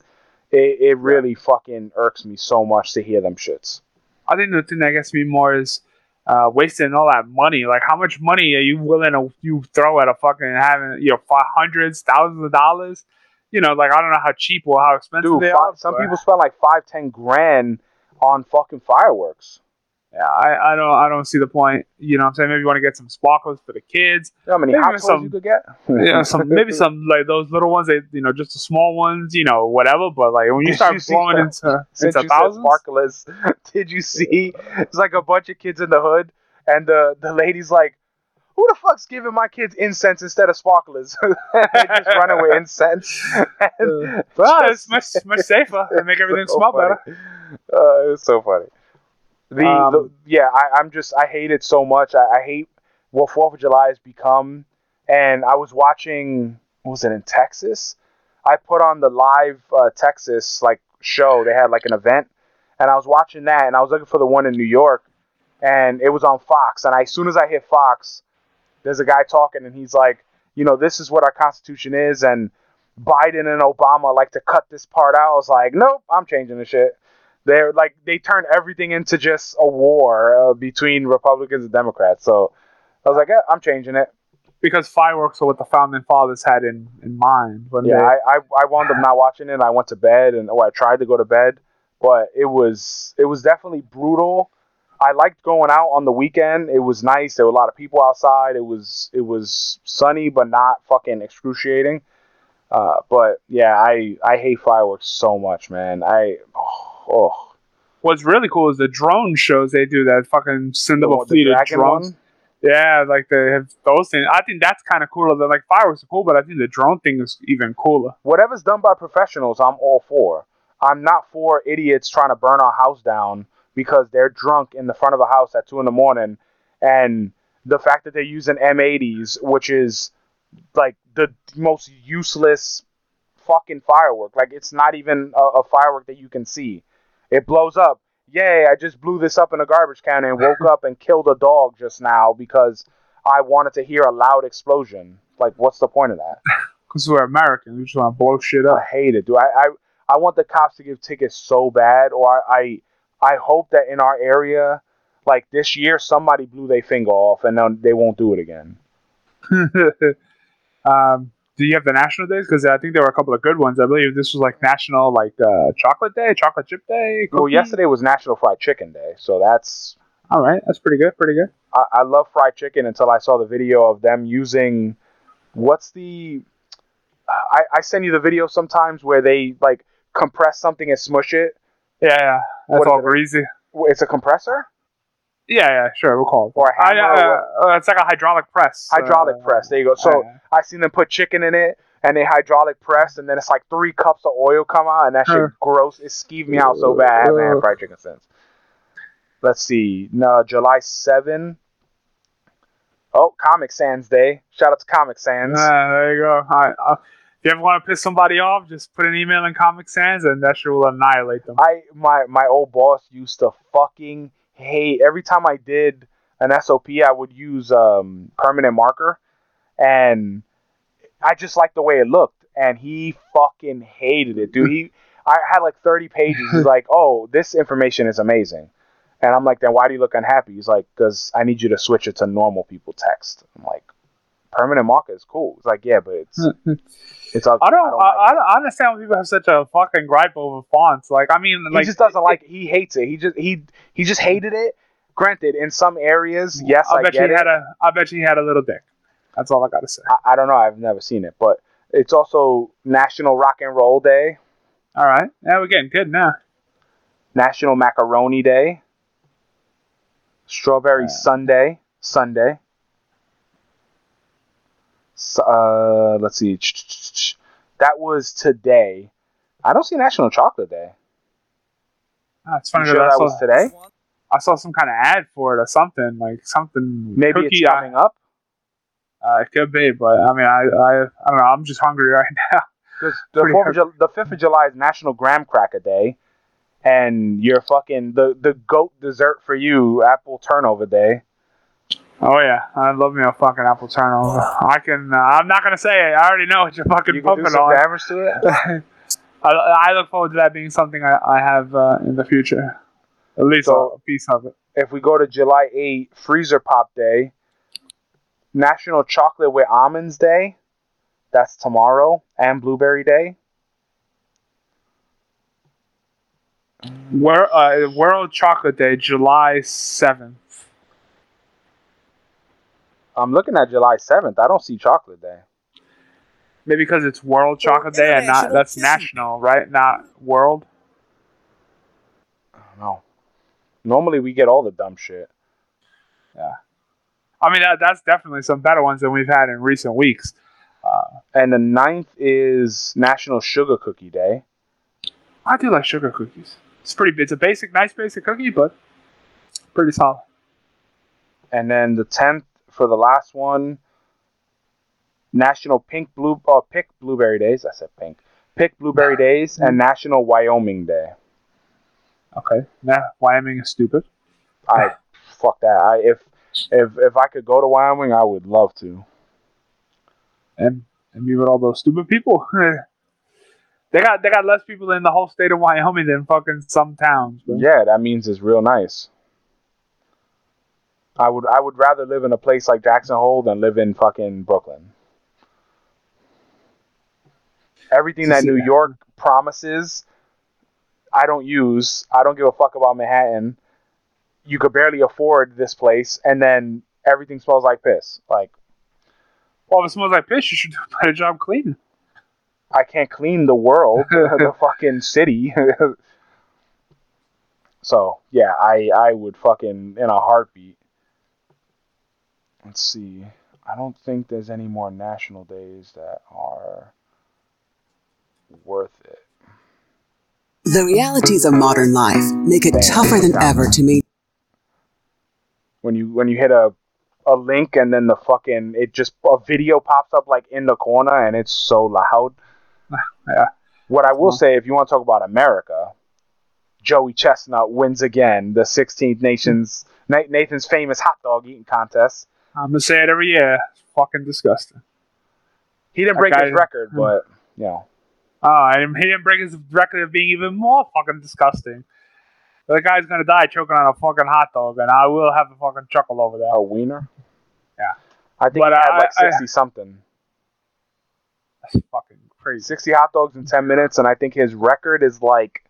It, it really fucking irks me so much to hear them shits. I think the thing that gets me more is uh, wasting all that money. Like, how much money are you willing to you throw at a fucking having you know five hundreds, thousands of dollars? You know, like I don't know how cheap or how expensive Dude, they fi- are. some people spend like five, ten grand on fucking fireworks. Yeah, I, I don't I don't see the point. You know what I'm saying? Maybe you want to get some sparklers for the kids. You know how many Maybe hot toys some- you could get? Yeah, some maybe some like those little ones, they you know, just the small ones, you know, whatever. But like when you start you blowing into Since into you thousands, sparklers, did you see? It's like a bunch of kids in the hood, and the the lady's like, "Who the fuck's giving my kids incense instead of sparklers?" they just run away incense. And well, it's much much safer and make everything so smell funny. better. Uh, it's so funny. The, Um, the yeah, I, I'm just I hate it so much. I, I hate what Fourth of July has become. And I was watching, was it in Texas? I put on the live uh, Texas like show. They had like an event, and I was watching that, and I was looking for the one in New York, and it was on Fox. And I, as soon as I hit Fox, there's a guy talking, and he's like, you know, this is what our Constitution is, and Biden and Obama like to cut this part out. I was like, nope, I'm changing the shit. They're like they turn everything into just a war uh, between Republicans and Democrats. So I was like, yeah, I'm changing it. Because fireworks are what the founding fathers had in, in mind when Yeah, they I, I, I wound up not watching it. I went to bed and or I tried to go to bed, but it was it was definitely brutal. I liked going out on the weekend. It was nice. There were a lot of people outside. It was it was sunny but not fucking excruciating. Uh, but yeah, I I hate fireworks so much, man. I oh, oh. What's really cool is the drone shows they do that fucking send up a fleet of drones. one? Yeah, like they have those things. I think that's kind of cooler. Than, like fireworks are cool, but I think the drone thing is even cooler. whatever's done by professionals, I'm all for. I'm not for idiots trying to burn our house down because they're drunk in the front of a house at two in the morning, and the fact that they're using M80s, which is like the most useless fucking firework. Like it's not even a, a firework that you can see. It blows up. Yay! I just blew this up in a garbage can and woke up and killed a dog just now because I wanted to hear a loud explosion. Like, what's the point of that? Because we're Americans, we just want to blow shit up. I hate it, dude. I, I I want the cops to give tickets so bad, or I I hope that in our area, like this year, somebody blew their finger off and then they won't do it again. um, do you have the national days? Because I think there were a couple of good ones. I believe this was like national, like uh, chocolate day, chocolate chip day. Well, yesterday was National Fried Chicken Day, so that's All right, that's pretty good. Pretty good. I, I love fried chicken until I saw the video of them using what's the I, I send you the video sometimes where they like compress something and smush it. Yeah, yeah. That's What all greasy. It's a compressor Yeah, yeah. Sure, we'll call it. or a I, hammer. or uh, uh, it's like a hydraulic press. hydraulic uh, press. There you go. So yeah. I seen them put chicken in it and they hydraulic press and then it's like three cups of oil come out and that shit gross. It skeeved me out so bad. I haven't had fried chicken since. Let's see. No, July 7. Oh, Comic Sans Day. Shout out to Comic Sans. Uh, there you go. I, uh, if you ever want to piss somebody off, just put an email in Comic Sans, and that shit will annihilate them. I my my old boss used to fucking hate every time I did an SOP I would use um permanent marker. And I just liked the way it looked. And he fucking hated it dude. He I had like 30 pages. He's like oh this information is amazing. And I'm like then why do you look unhappy? He's like cuz I need you to switch it to normal people text. I'm like permanent marker is cool It's like yeah but it's it's ugly. I don't. like I, I, don't understand why people have such a fucking gripe over fonts. Like, I mean, he like, just doesn't like it. he hates it he just he he just hated it granted in some areas yes i, I bet get you it had a. I bet you he had a little dick. That's all I gotta say. I, I don't know i've never seen it but it's also national rock and roll day All right. now we're getting good now. national macaroni day strawberry Yeah. sunday sunday S- uh let's see that was today i don't see national chocolate day Ah, it's you funny sure that I was today I saw some kind of ad for it or something, like something. maybe cookie, it's coming up Uh, it could be, but I mean, I, I, I don't know. I'm just hungry right now. the Pretty fourth of Ju- the fifth of July is National Graham Cracker Day, and you're fucking the the goat dessert for you, apple turnover day. Oh yeah, I love me a fucking apple turnover. I can. Uh, I'm not gonna say it. I already know what you're fucking You can do pumping some on. damage to it. I, I look forward to that being something I, I have uh, in the future. At least So- a piece of it. If we go to July 8, Freezer Pop Day, National Chocolate with Almonds Day, that's tomorrow, and Blueberry Day. Wor- uh, World Chocolate Day, July seventh. I'm looking at July 7th. I don't see Chocolate Day. Maybe because it's World Chocolate Day and not that's Kissing. national, right? Not world. I don't know. Normally we get all the dumb shit. Yeah. I mean, that, that's definitely some better ones than we've had in recent weeks. Uh, and the ninth is National Sugar Cookie Day. I do like sugar cookies. It's pretty. It's a basic, nice basic cookie, but pretty solid. and then the tenth for the last one, National Pink Blue uh, Pick Blueberry Days. I said pink. Pick Blueberry Days and National Wyoming Day. Okay. Nah, Wyoming is stupid. I fuck that. I if if if I could go to Wyoming, I would love to. and and be with all those stupid people. they got they got less people in the whole state of Wyoming than fucking some towns. Bro. Yeah, that means it's real nice. I would I would rather live in a place like Jackson Hole than live in fucking Brooklyn. Everything that New York promises, I don't use. I don't give a fuck about Manhattan. You could barely afford this place, and then everything smells like piss. Like Well, if it smells like piss, you should do a better job cleaning. I can't clean the world, the fucking city. so yeah, I I would fucking in a heartbeat. Let's see. I don't think there's any more national days that are worth it. The realities of modern life make it tougher than ever to meet When you when you hit a a link and then the fucking it just a video pops up like in the corner and it's so loud. Yeah. What I will say, if you want to talk about America, Joey Chestnut wins again the 16th Nations Nathan's famous hot dog eating contest. I'm gonna say it every year. It's fucking disgusting. He didn't That break guy- his record, but yeah. Ah, oh, and he didn't break his record of being even more fucking disgusting. The guy's gonna die choking on a fucking hot dog, and I will have a fucking chuckle over that. A wiener. Yeah. I think But he had I- like I- sixty something. That's fucking crazy. 60 hot dogs in 10 minutes, and I think his record is like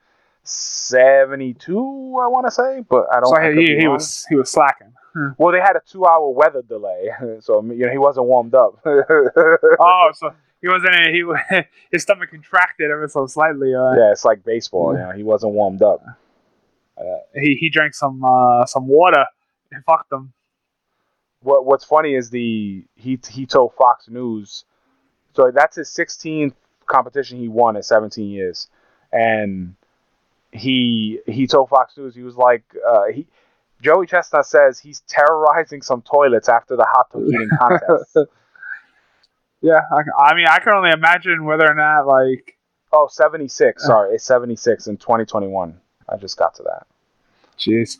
72, I want to say, but I don't So I could he, be he wrong. was he was slacking. Well, they had a two hour weather delay, so you know he wasn't warmed up. Oh, so he wasn't. In, he his stomach contracted ever so slightly. Uh, yeah, it's like baseball. You know, he wasn't warmed up. He he drank some uh, some water and fucked him. What What's funny is the he he told Fox News, so that's his 16th competition he won in 17 years, and he he told Fox News he was like uh, he. Joey Chestnut says he's terrorizing some toilets after the hot dog eating contest. Yeah, I, I mean, I can only imagine whether or not like Oh, 76. Sorry, it's 76 in 2021. I just got to that. Jeez.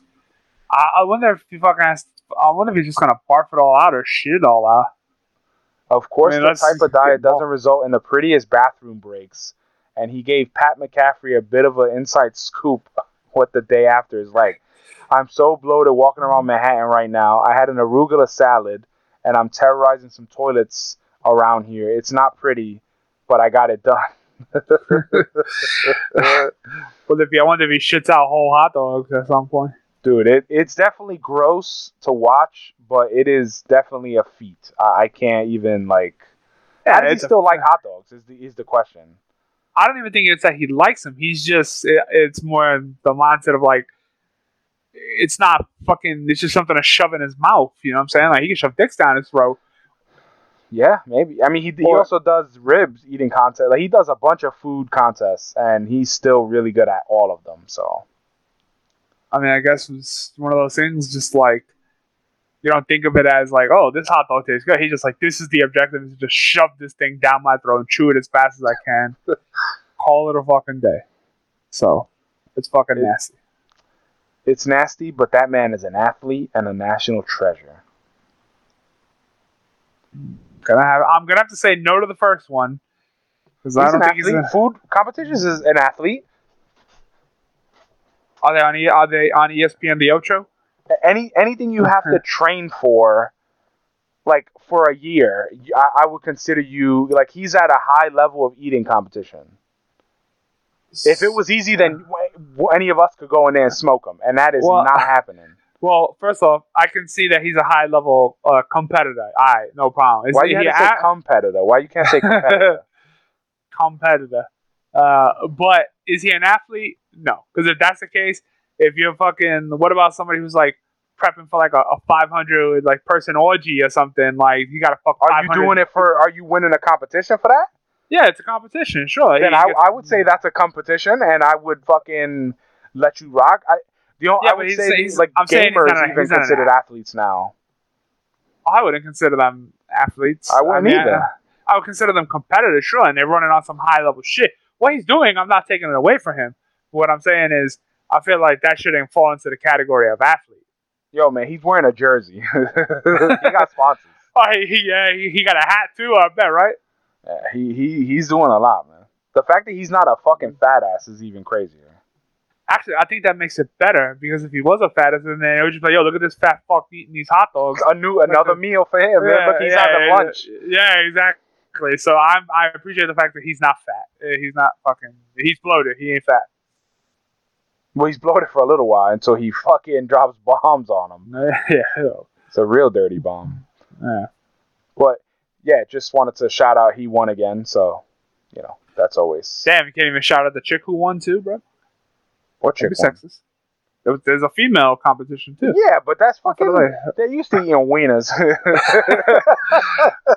I, I wonder if he fucking has. I wonder if he's just gonna barf it all out or shit it all out. Of course, I mean, the type of diet doesn't result in the prettiest bathroom breaks. And he gave Pat McAfee a bit of an inside scoop what the day after is like. I'm so bloated walking around Manhattan right now. I had an arugula salad, and I'm terrorizing some toilets around here. It's not pretty, but I got it done. well, if I wonder if he shits out whole hot dogs at some point. Dude, it, it's definitely gross to watch, but it is definitely a feat. I, I can't even like. How does he it's a- still like hot dogs? Is the is the question? I don't even think it's that he likes them. He's just it, it's more the mindset of like it's not fucking. It's just something to shove in his mouth. You know what I'm saying? Like he can shove dicks down his throat. Yeah, maybe. I mean, he he Or- also does ribs eating contests. Like he does a bunch of food contests, and he's still really good at all of them. So I mean, I guess it's one of those things. Just like you don't think of it as like, oh, this hot dog tastes good. He's just like, this is the objective: is to just shove this thing down my throat and chew it as fast as I can. Call it a fucking day. So it's fucking It- nasty. It's nasty, but that man is an athlete and a national treasure. Gonna have. I'm gonna have to say no to the first one because I don't an think he's. athlete. A, Food competitions is an athlete. are they on? E- Are they on ESPN the Ocho? Any anything you have to train for, like for a year, I, I would consider you like he's at a high level of eating competition. If it was easy, then any of us could go in there and smoke them, and that is Well, not happening. Well, first off, I can see that he's a high level uh, competitor. All right, no problem. Why you have to say competitor? Why you can't say competitor? competitor? Uh, but is he an athlete? No, because if that's the case, if you're fucking, what about somebody who's like prepping for like a, a 500 like person orgy or something? Like you got to fuck. Are you doing it for? Are you winning a competition for that? Yeah, it's a competition. Sure. Then I, I would say mm. that's a competition, and I would fucking let you rock. I, the only, Yeah, I would he's, say he's, like I'm gamers even he's an considered athletes now. Oh, I wouldn't consider them athletes. I wouldn't mean, either. I would consider them competitors, sure, and they're running on some high level shit. What he's doing, I'm not taking it away from him. What I'm saying is, I feel like that shouldn't fall into the category of athlete. Yo, man, he's wearing a jersey. he got sponsors. Oh, he, he, yeah, he, he got a hat too, I bet, right? Yeah, he he he's doing a lot, man. The fact that he's not a fucking fat ass is even crazier. Actually, I think that makes it better because if he was a fat ass, then it would just be like, yo, look at this fat fuck eating these hot dogs. A new another the- meal for him. man. Look, he's yeah, having yeah, lunch. Yeah, exactly. So I'm I appreciate the fact that he's not fat. Uh, He's not fucking. He's bloated. He ain't fat. Well, he's bloated for a little while until he fucking drops bombs on him. yeah. It's a real dirty bomb. Yeah. But yeah, just wanted to shout out he won again. So you know that's always Damn, you can't even shout out the chick who won too, bro. what chick be won? sexist. There's a female competition too. Yeah, but that's fucking. the. They're used to eating wieners.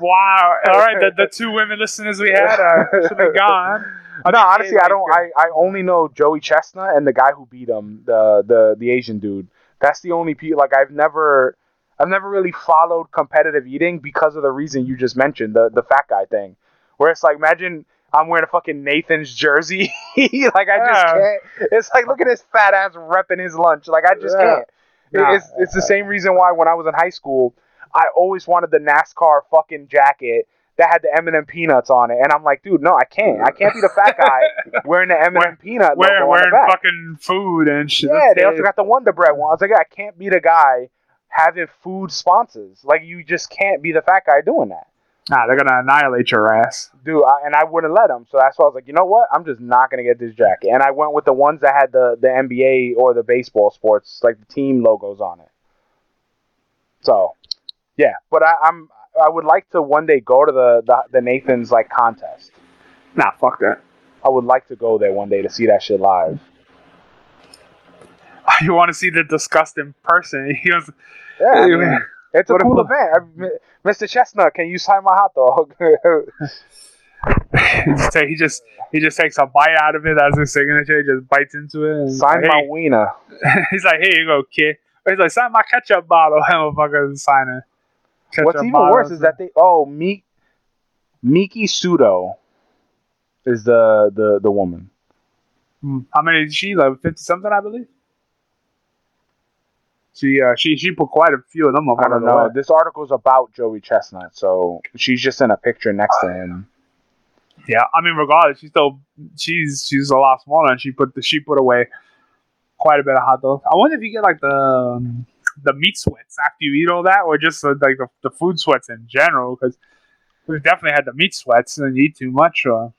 Wow. All right, the, the two women listeners we had uh, should have gone. no, honestly, I don't. I, I only know Joey Chestnut and the guy who beat him, the the the Asian dude. That's the only people. Like I've never, I've never really followed competitive eating because of the reason you just mentioned, the the fat guy thing, where it's like, imagine I'm wearing a fucking Nathan's jersey, like I just can't. It's like look at his fat ass repping his lunch, like I just can't. Nah. it's it's the same reason why when I was in high school, I always wanted the NASCAR fucking jacket that had the M&M peanuts on it, and I'm like, dude, no, I can't. I can't be the fat guy wearing the M&M Wear- peanut Wearing, wearing fucking food and shit. Yeah, That's they also got the Wonder Bread one. I was like, I can't be the guy having food sponsors. Like, you just can't be the fat guy doing that. Nah, they're gonna annihilate your ass. Dude, I, and I wouldn't let them. So that's why I was like, you know what? I'm just not gonna get this jacket. And I went with the ones that had the the NBA or the baseball sports, like the team logos on it. So, yeah. But I, I'm I would like to one day go to the the, the Nathan's like contest. Nah, fuck that. I would like to go there one day to see that shit live. You want to see the disgusting person? He was. Yeah, I mean, it's a cool if- event. I, Mr. Chestnut, can you sign my hot dog? he just he just he just takes a bite out of it as his signature. He just bites into it. And sign like, my hey. wiener. He's like, here you go, kid. He's like, sign my ketchup bottle. And motherfucker sign it. Ketchup What's even worse is that they oh Meek Miki Sudo is the the the woman. Hmm. How many is she? Like fifty something, I believe. She uh she she put quite a few of them up. I don't know. This article's about Joey Chestnut, so she's just in a picture next to him. Yeah, I mean, regardless, she's still she's she's a lot smaller, and she put the she put away quite a bit of hot dogs. I wonder if you get like the um, the meat sweats after you eat all that, or just uh, like the, the food sweats in general, because we've definitely had the meat sweats and you eat too much. Or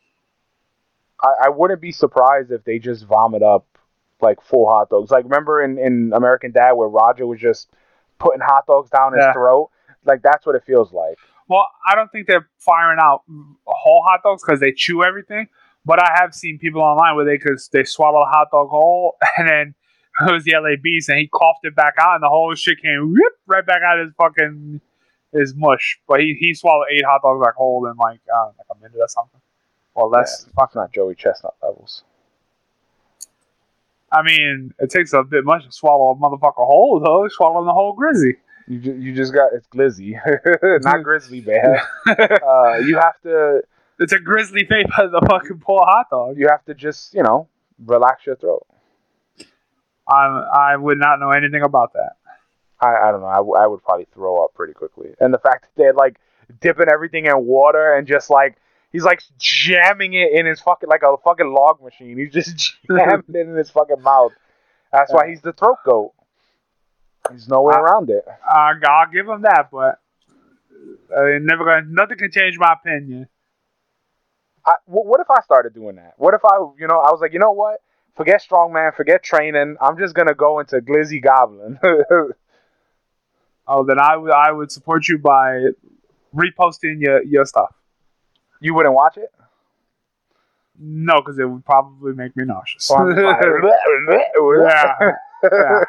I, I wouldn't be surprised if they just vomit up like full hot dogs. Like remember in, in American Dad where Roger was just putting hot dogs down his Yeah. throat? Like that's what it feels like. well, I don't think they're firing out whole hot dogs because they chew everything. But I have seen people online where they cause they swallow a hot dog whole, and then it was the LA Beast, and he coughed it back out, and the whole shit came whoop, right back out of his fucking his mush. But he, he swallowed eight hot dogs like whole in like uh, like a minute or something, or less. That's not Joey Chestnut levels. I mean, it takes a bit much to swallow a motherfucker whole though. Swallowing the whole grizzly. You ju- you just got it's glizzy, not grizzly bear. uh, you have to It's a grizzly face of the fucking poor hot dog. you have to just you know relax your throat. I I would not know anything about that. I, I don't know. I, w- I would probably throw up pretty quickly. And the fact that they're like dipping everything in water and just like he's like jamming it in his fucking like a fucking log machine. He's just jamming it in his fucking mouth. That's why he's the throat goat. There's no way I- around it. Uh, I'll give him that, but uh, never gonna nothing can change my opinion. I, what if I started doing that? What if I, you know, I was like, you know what? Forget strongman, forget training. I'm just gonna go into Glizzy Goblin. Oh, then I would I would support you by reposting your your stuff. You wouldn't watch it? No, because it would probably make me nauseous. So I'm just like, yeah, yeah.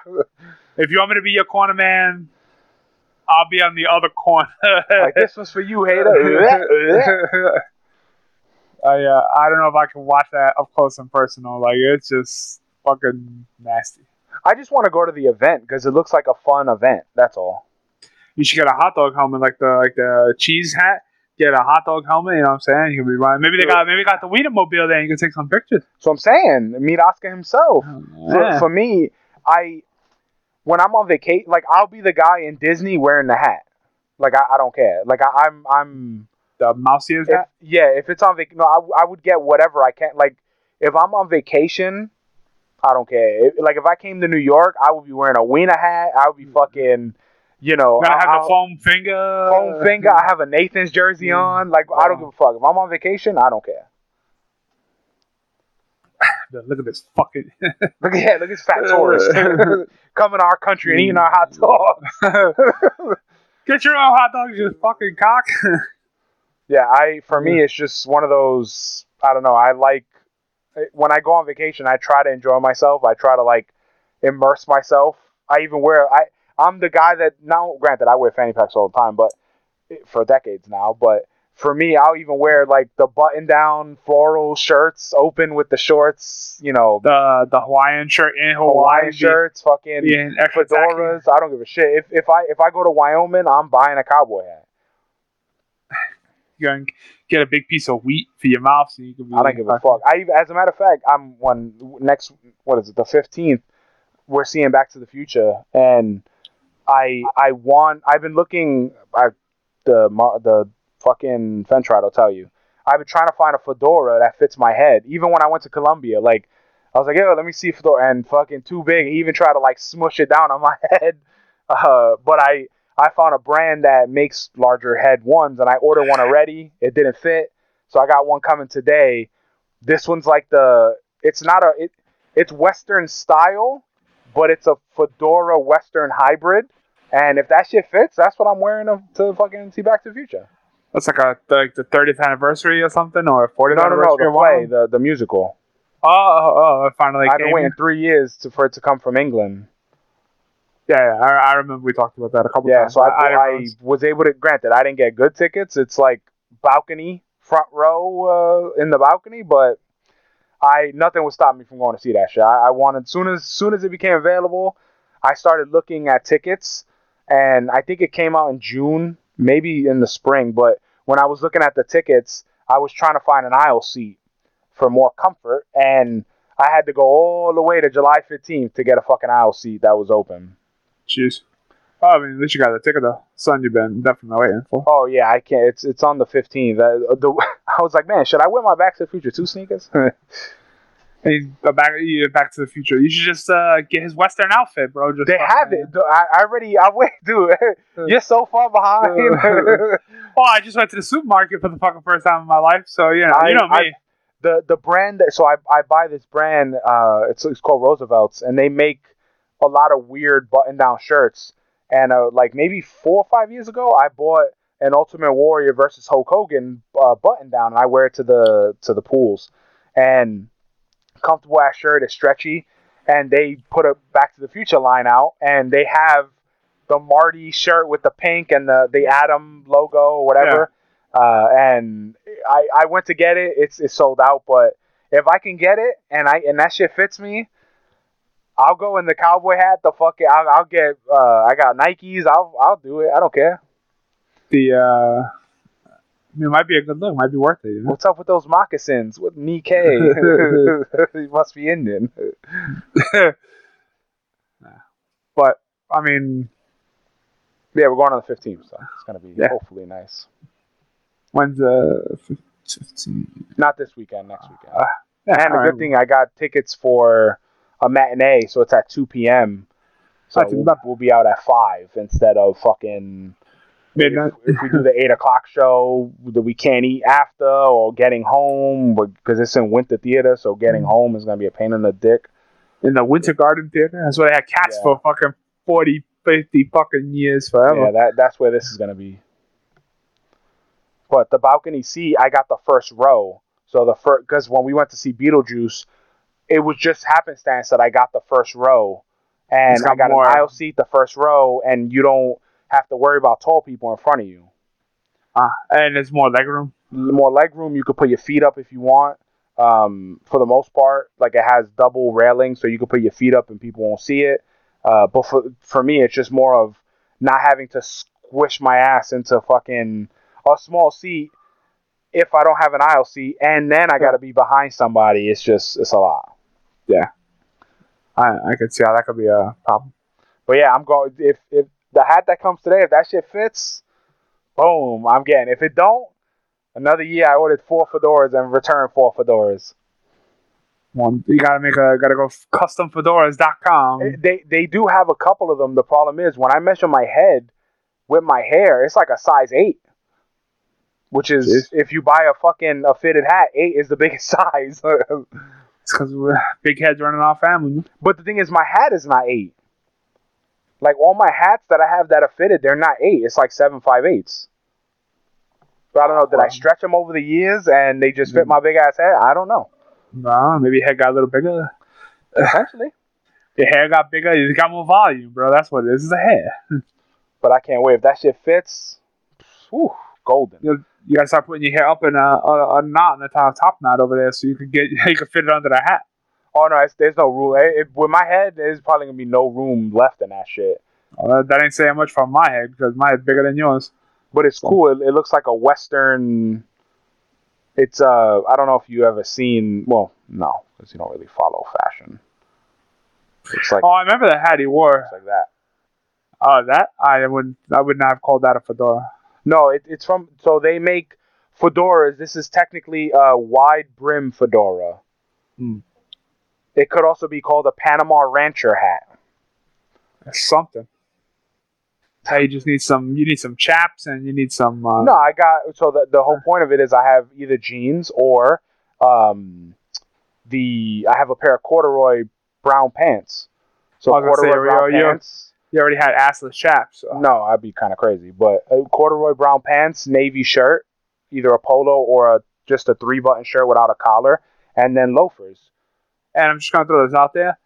If you want me to be your corner man, I'll be on the other corner. like this was for you, hater. I uh, I don't know if I can watch that up close and personal. Like it's just fucking nasty. I just want to go to the event because it looks like a fun event. That's all. You should get a hot dog helmet, like the like the cheese hat. Get a hot dog helmet. You know what I'm saying? You can be running. Maybe they got maybe got the Wienermobile there. and You can take some pictures. So I'm saying, meet Oscar himself. Oh, for, Yeah. for me, I when I'm on vacation, like I'll be the guy in Disney wearing the hat. Like I, I don't care. Like I, I'm I'm the mouse ears hat. yeah. If it's on vac, no, I, I would get whatever I can. Like if I'm on vacation, I don't care. If- like if I came to New York, I would be wearing a wiener hat. I would be mm. fucking, you know, I- have I'll- the foam finger. foam finger. I have a Nathan's jersey Mm. on. Like I don't give a fuck. If I'm on vacation, I don't care. Look at this fucking. Look at yeah, look at this fat tourist coming to our country and eating our hot dog. Get your own hot dogs, you fucking cock. Yeah, I for me it's just one of those. I don't know. I like when I go on vacation. I try to enjoy myself. I try to like immerse myself. I even wear. I I'm the guy that now. Granted, I wear fanny packs all the time, but for decades now. But for me, I'll even wear like the button down floral shirts, open with the shorts. You know, the the Hawaiian shirt in Hawaii. Hawaiian shirts, fucking tacky. fedoras. I don't give a shit. If if I if I go to Wyoming, I'm buying a cowboy hat. You can get a big piece of wheat for your mouth, so you can. Be I don't give a fuck. I, as a matter of fact, I'm one next. What is it? The fifteenth. We're seeing Back to the Future, and I I want. I've been looking at the the fucking will tell you. I've been trying to find a fedora that fits my head. Even when I went to Colombia, like I was like, yo, let me see fedora, and fucking too big. He even tried to like smush it down on my head. Uh, but I I found a brand that makes larger head ones, and I ordered one already. It didn't fit, so I got one coming today. This one's like the it's not a it, it's Western style, but it's a fedora Western hybrid. And if that shit fits, that's what I'm wearing to, to fucking see Back to the Future. That's like a like the 30th anniversary or something, or 40th No, no, no, anniversary. the of play, the the musical. Oh, oh, oh, it finally I've came. been waiting three years to, for it to come from England. Yeah, yeah I, I remember we talked about that a couple Yeah, times. so I, didn't I, was able to. grant Granted, I didn't get good tickets. It's like balcony, front row uh, in the balcony, but I nothing would stop me from going to see that shit. I, I wanted soon as soon as it became available, I started looking at tickets, and I think it came out in June, maybe in the spring. But when I was looking at the tickets, I was trying to find an aisle seat for more comfort, and I had to go all the way to July 15th to get a fucking aisle seat that was open. Jeez. Oh, I mean, at least you got the ticket though. Son, you've been definitely waiting for. Oh yeah, I can't. It's it's on the fifteenth. Uh, the, I was like, man, should I wear my Back to the Future two sneakers? Hey, go back, you Back to the Future. You should just uh, get his Western outfit, bro. Just they have it. Dude, I, I already. I wait, dude. You're so far behind. Oh, I just went to the supermarket for the fucking first time in my life, so you know, I- you know me. I- the the brand. That, so I I buy this brand. Uh, it's it's called Roosevelt's, and they make a lot of weird button down shirts. And uh, like maybe four or five years ago, I bought an Ultimate Warrior versus Hulk Hogan uh, button down, and I wear it to the to the pools. And comfortable ass shirt, it's stretchy, and they put a Back to the Future line out, and they have the Marty shirt with the pink and the the Adam logo or whatever. Uh, and I I went to get it. It's it's sold out, but if I can get it and I and that shit fits me, I'll go in the cowboy hat. The fuck it, I'll, I'll get. Uh, I got Nikes. I'll I'll do it. I don't care. The uh, it might be a good look. Might be worth it. You know? What's up with those moccasins? With Nikkei? he must be Indian. But I mean, Yeah, we're going on the 15th, so it's gonna be Yeah. hopefully nice. when's the 15? Not this weekend, next weekend. Uh, Yeah, and the alright. good thing, I got tickets for a matinee, so it's at 2 p.m. So That's we'll, we'll be out at five instead of fucking midnight. if, if we do the eight o'clock show that we can't eat after or getting home because it's in winter theater so getting Mm. home is going to be a pain in the dick in the Winter Garden Theater. That's where they had cats Yeah. for fucking 40, 50 fucking years forever. yeah that, that's where this is going to be but the balcony seat i got the first row so the first because when we went to see beetlejuice it was just happenstance that i got the first row and got i got more- an aisle seat the first row and you don't have to worry about tall people in front of you Ah, and it's more leg room. more leg room. You could put your feet up if you want. Um, for the most part, like it has double railing, so you can put your feet up and people won't see it. Uh, but for for me, it's just more of not having to squish my ass into fucking a small seat if I don't have an aisle seat, and then I got to be behind somebody. It's just it's a lot. I I could see how that could be a problem. But yeah, I'm going. If if the hat that comes today, if that shit fits, boom, I'm getting. If it don't, another year I ordered four fedoras and returned four fedoras. One, you gotta make a gotta go customfedoras.com. They they do have a couple of them. The problem is when I measure my head with my hair, it's like a size eight. Which is if you buy a fucking a fitted hat, eight is the biggest size. It's because we're big heads running our family. but the thing is, my hat is not eight. Like all my hats that I have that are fitted, they're not eight. It's like seven five eights. But I don't know. Did I stretch them over the years and they just fit mm. my big ass head? I don't know. No, maybe your head got a little bigger. Potentially. Your hair got bigger. You got more volume, bro. That's what it is. It's a hair. But I can't wait. If that shit fits, whew, golden. You, you gotta start putting your hair up in a, a, a knot in the top top knot over there, so you can get you can fit it under the hat. Oh no, it's, there's no room. It, it- with my head, there's probably gonna be no room left in that shit. Well, that, ain't saying much from my head because my head's bigger than yours. But it's cool. It, it looks like a western. It's uh, I don't know if you ever seen. Well, no, because you don't really follow fashion. It's like Oh, I remember the hat he wore. it's like that. Oh, that I wouldn't. I would not have called that a fedora. No, it, it's from. So they make fedoras. This is technically a wide brim fedora. Hmm. It could also be called a Panama Rancher hat. That's something. Hey, you just need some. You need some chaps, and you need some. Uh, No, I got. So the the whole point of it is I have either jeans or um, the I have a pair of corduroy brown pants. So I was say, corduroy brown pants. You already had assless chaps. So. No, I'd be kind of crazy. But uh, corduroy brown pants, navy shirt, either a polo or a just a three button shirt without a collar, and then loafers. And I'm just gonna throw this out there,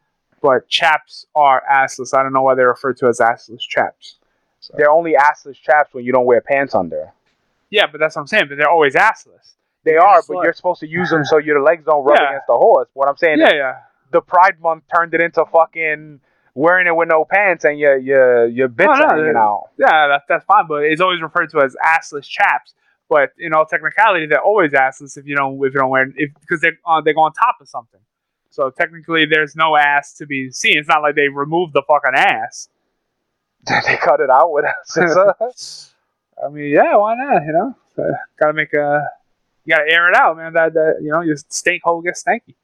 but chaps are assless. I don't know why they're referred to as assless chaps. They're only assless chaps when you don't wear pants under. Yeah, but that's what I'm saying. But they're always assless. They You're are, but like- you're supposed to use them so your legs don't rub Yeah. against the horse. What I'm saying Yeah, is yeah, the Pride Month turned it into fucking wearing it with no pants and your your your bits Oh, no, hanging out. yeah. That, that's fine, but it's always referred to as assless chaps. But in all technicality, they're always assless if you don't if you don't wear if because they uh, they go on top of something. So technically, there's no ass to be seen. It's not like they removed the fucking ass. they cut it out with a scissor. I mean, yeah, why not? You know, uh, gotta make a, you gotta air it out, man. That, that you know, your stink hole gets stanky.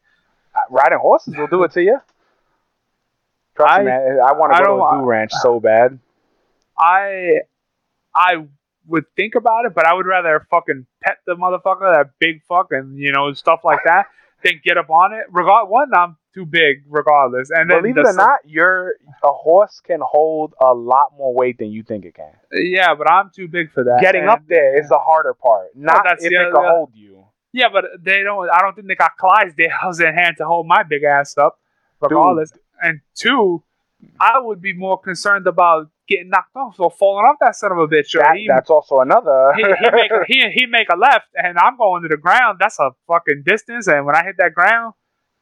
Riding horses will do it to you. Trust I- me, man. I want to go to a do ranch so bad. I, I would think about it, but I would rather fucking pet the motherfucker, that big fucking, you know, stuff like that, than get up on it. Regard one, I'm too big, regardless. And then Believe the it or not, your a horse can hold a lot more weight than you think it can. yeah, but I'm too big for that. Getting And- up there is the harder part, not that's if the it can hold you. Yeah, but they don't. I don't think they got Clydesdales in hand to hold my big ass up, regardless. And two, I would be more concerned about getting knocked off or falling off that son of a bitch. That, he, that's also another. he, he make a, he he make a left, and I'm going to the ground. That's a fucking distance, and when I hit that ground,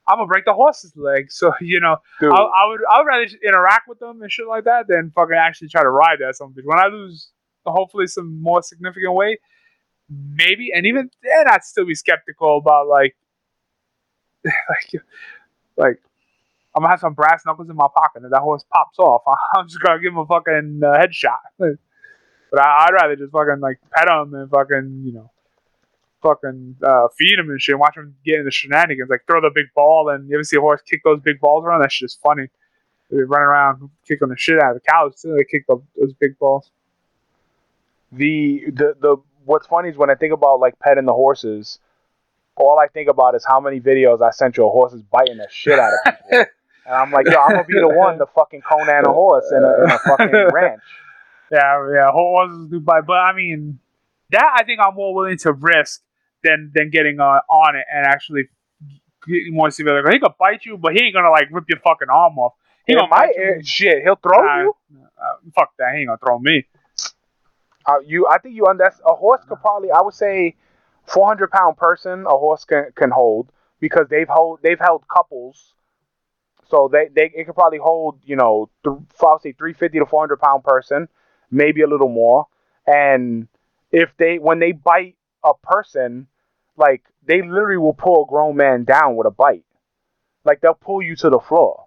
I'm gonna break the horse's leg. So you know, I, I would I would rather just interact with them and shit like that than fucking actually try to ride that something. When I lose, hopefully, some more significant weight, maybe, and even then, I'd still be skeptical about like, like, like. I'm gonna have some brass knuckles in my pocket, and if that horse pops off. I'm just gonna give him a fucking uh, headshot. But I, I'd rather just fucking like pet him and fucking you know, fucking uh, feed him and shit. Watch him get in the shenanigans, like throw the big ball. And you ever see a horse kick those big balls around? That shit is funny. They run around kicking the shit out of the cows too. They kick the, those big balls. the the the what's funny is when I think about like petting the horses, all I think about is how many videos I sent you of horses biting the shit out of people. And I'm like, yo, I'm gonna be the one to fucking Conan a horse in a, in a fucking ranch. Yeah, yeah, horses do bite, but I mean, that I think I'm more willing to risk than than getting uh, on it and actually getting more severe. Like, he could bite you, but he ain't gonna like rip your fucking arm off. He He gonna you. shit. He'll throw Nah, you. uh, fuck that. He ain't gonna throw me. Uh, you, I think you understand. A horse could probably, I would say, 400 pound person a horse can, can hold because they've hold they've held couples, so they they it could probably hold you know th- I would say 350 to 400 pound person, maybe a little more. And if they when they bite a person, like they literally will pull a grown man down with a bite, like they'll pull you to the floor.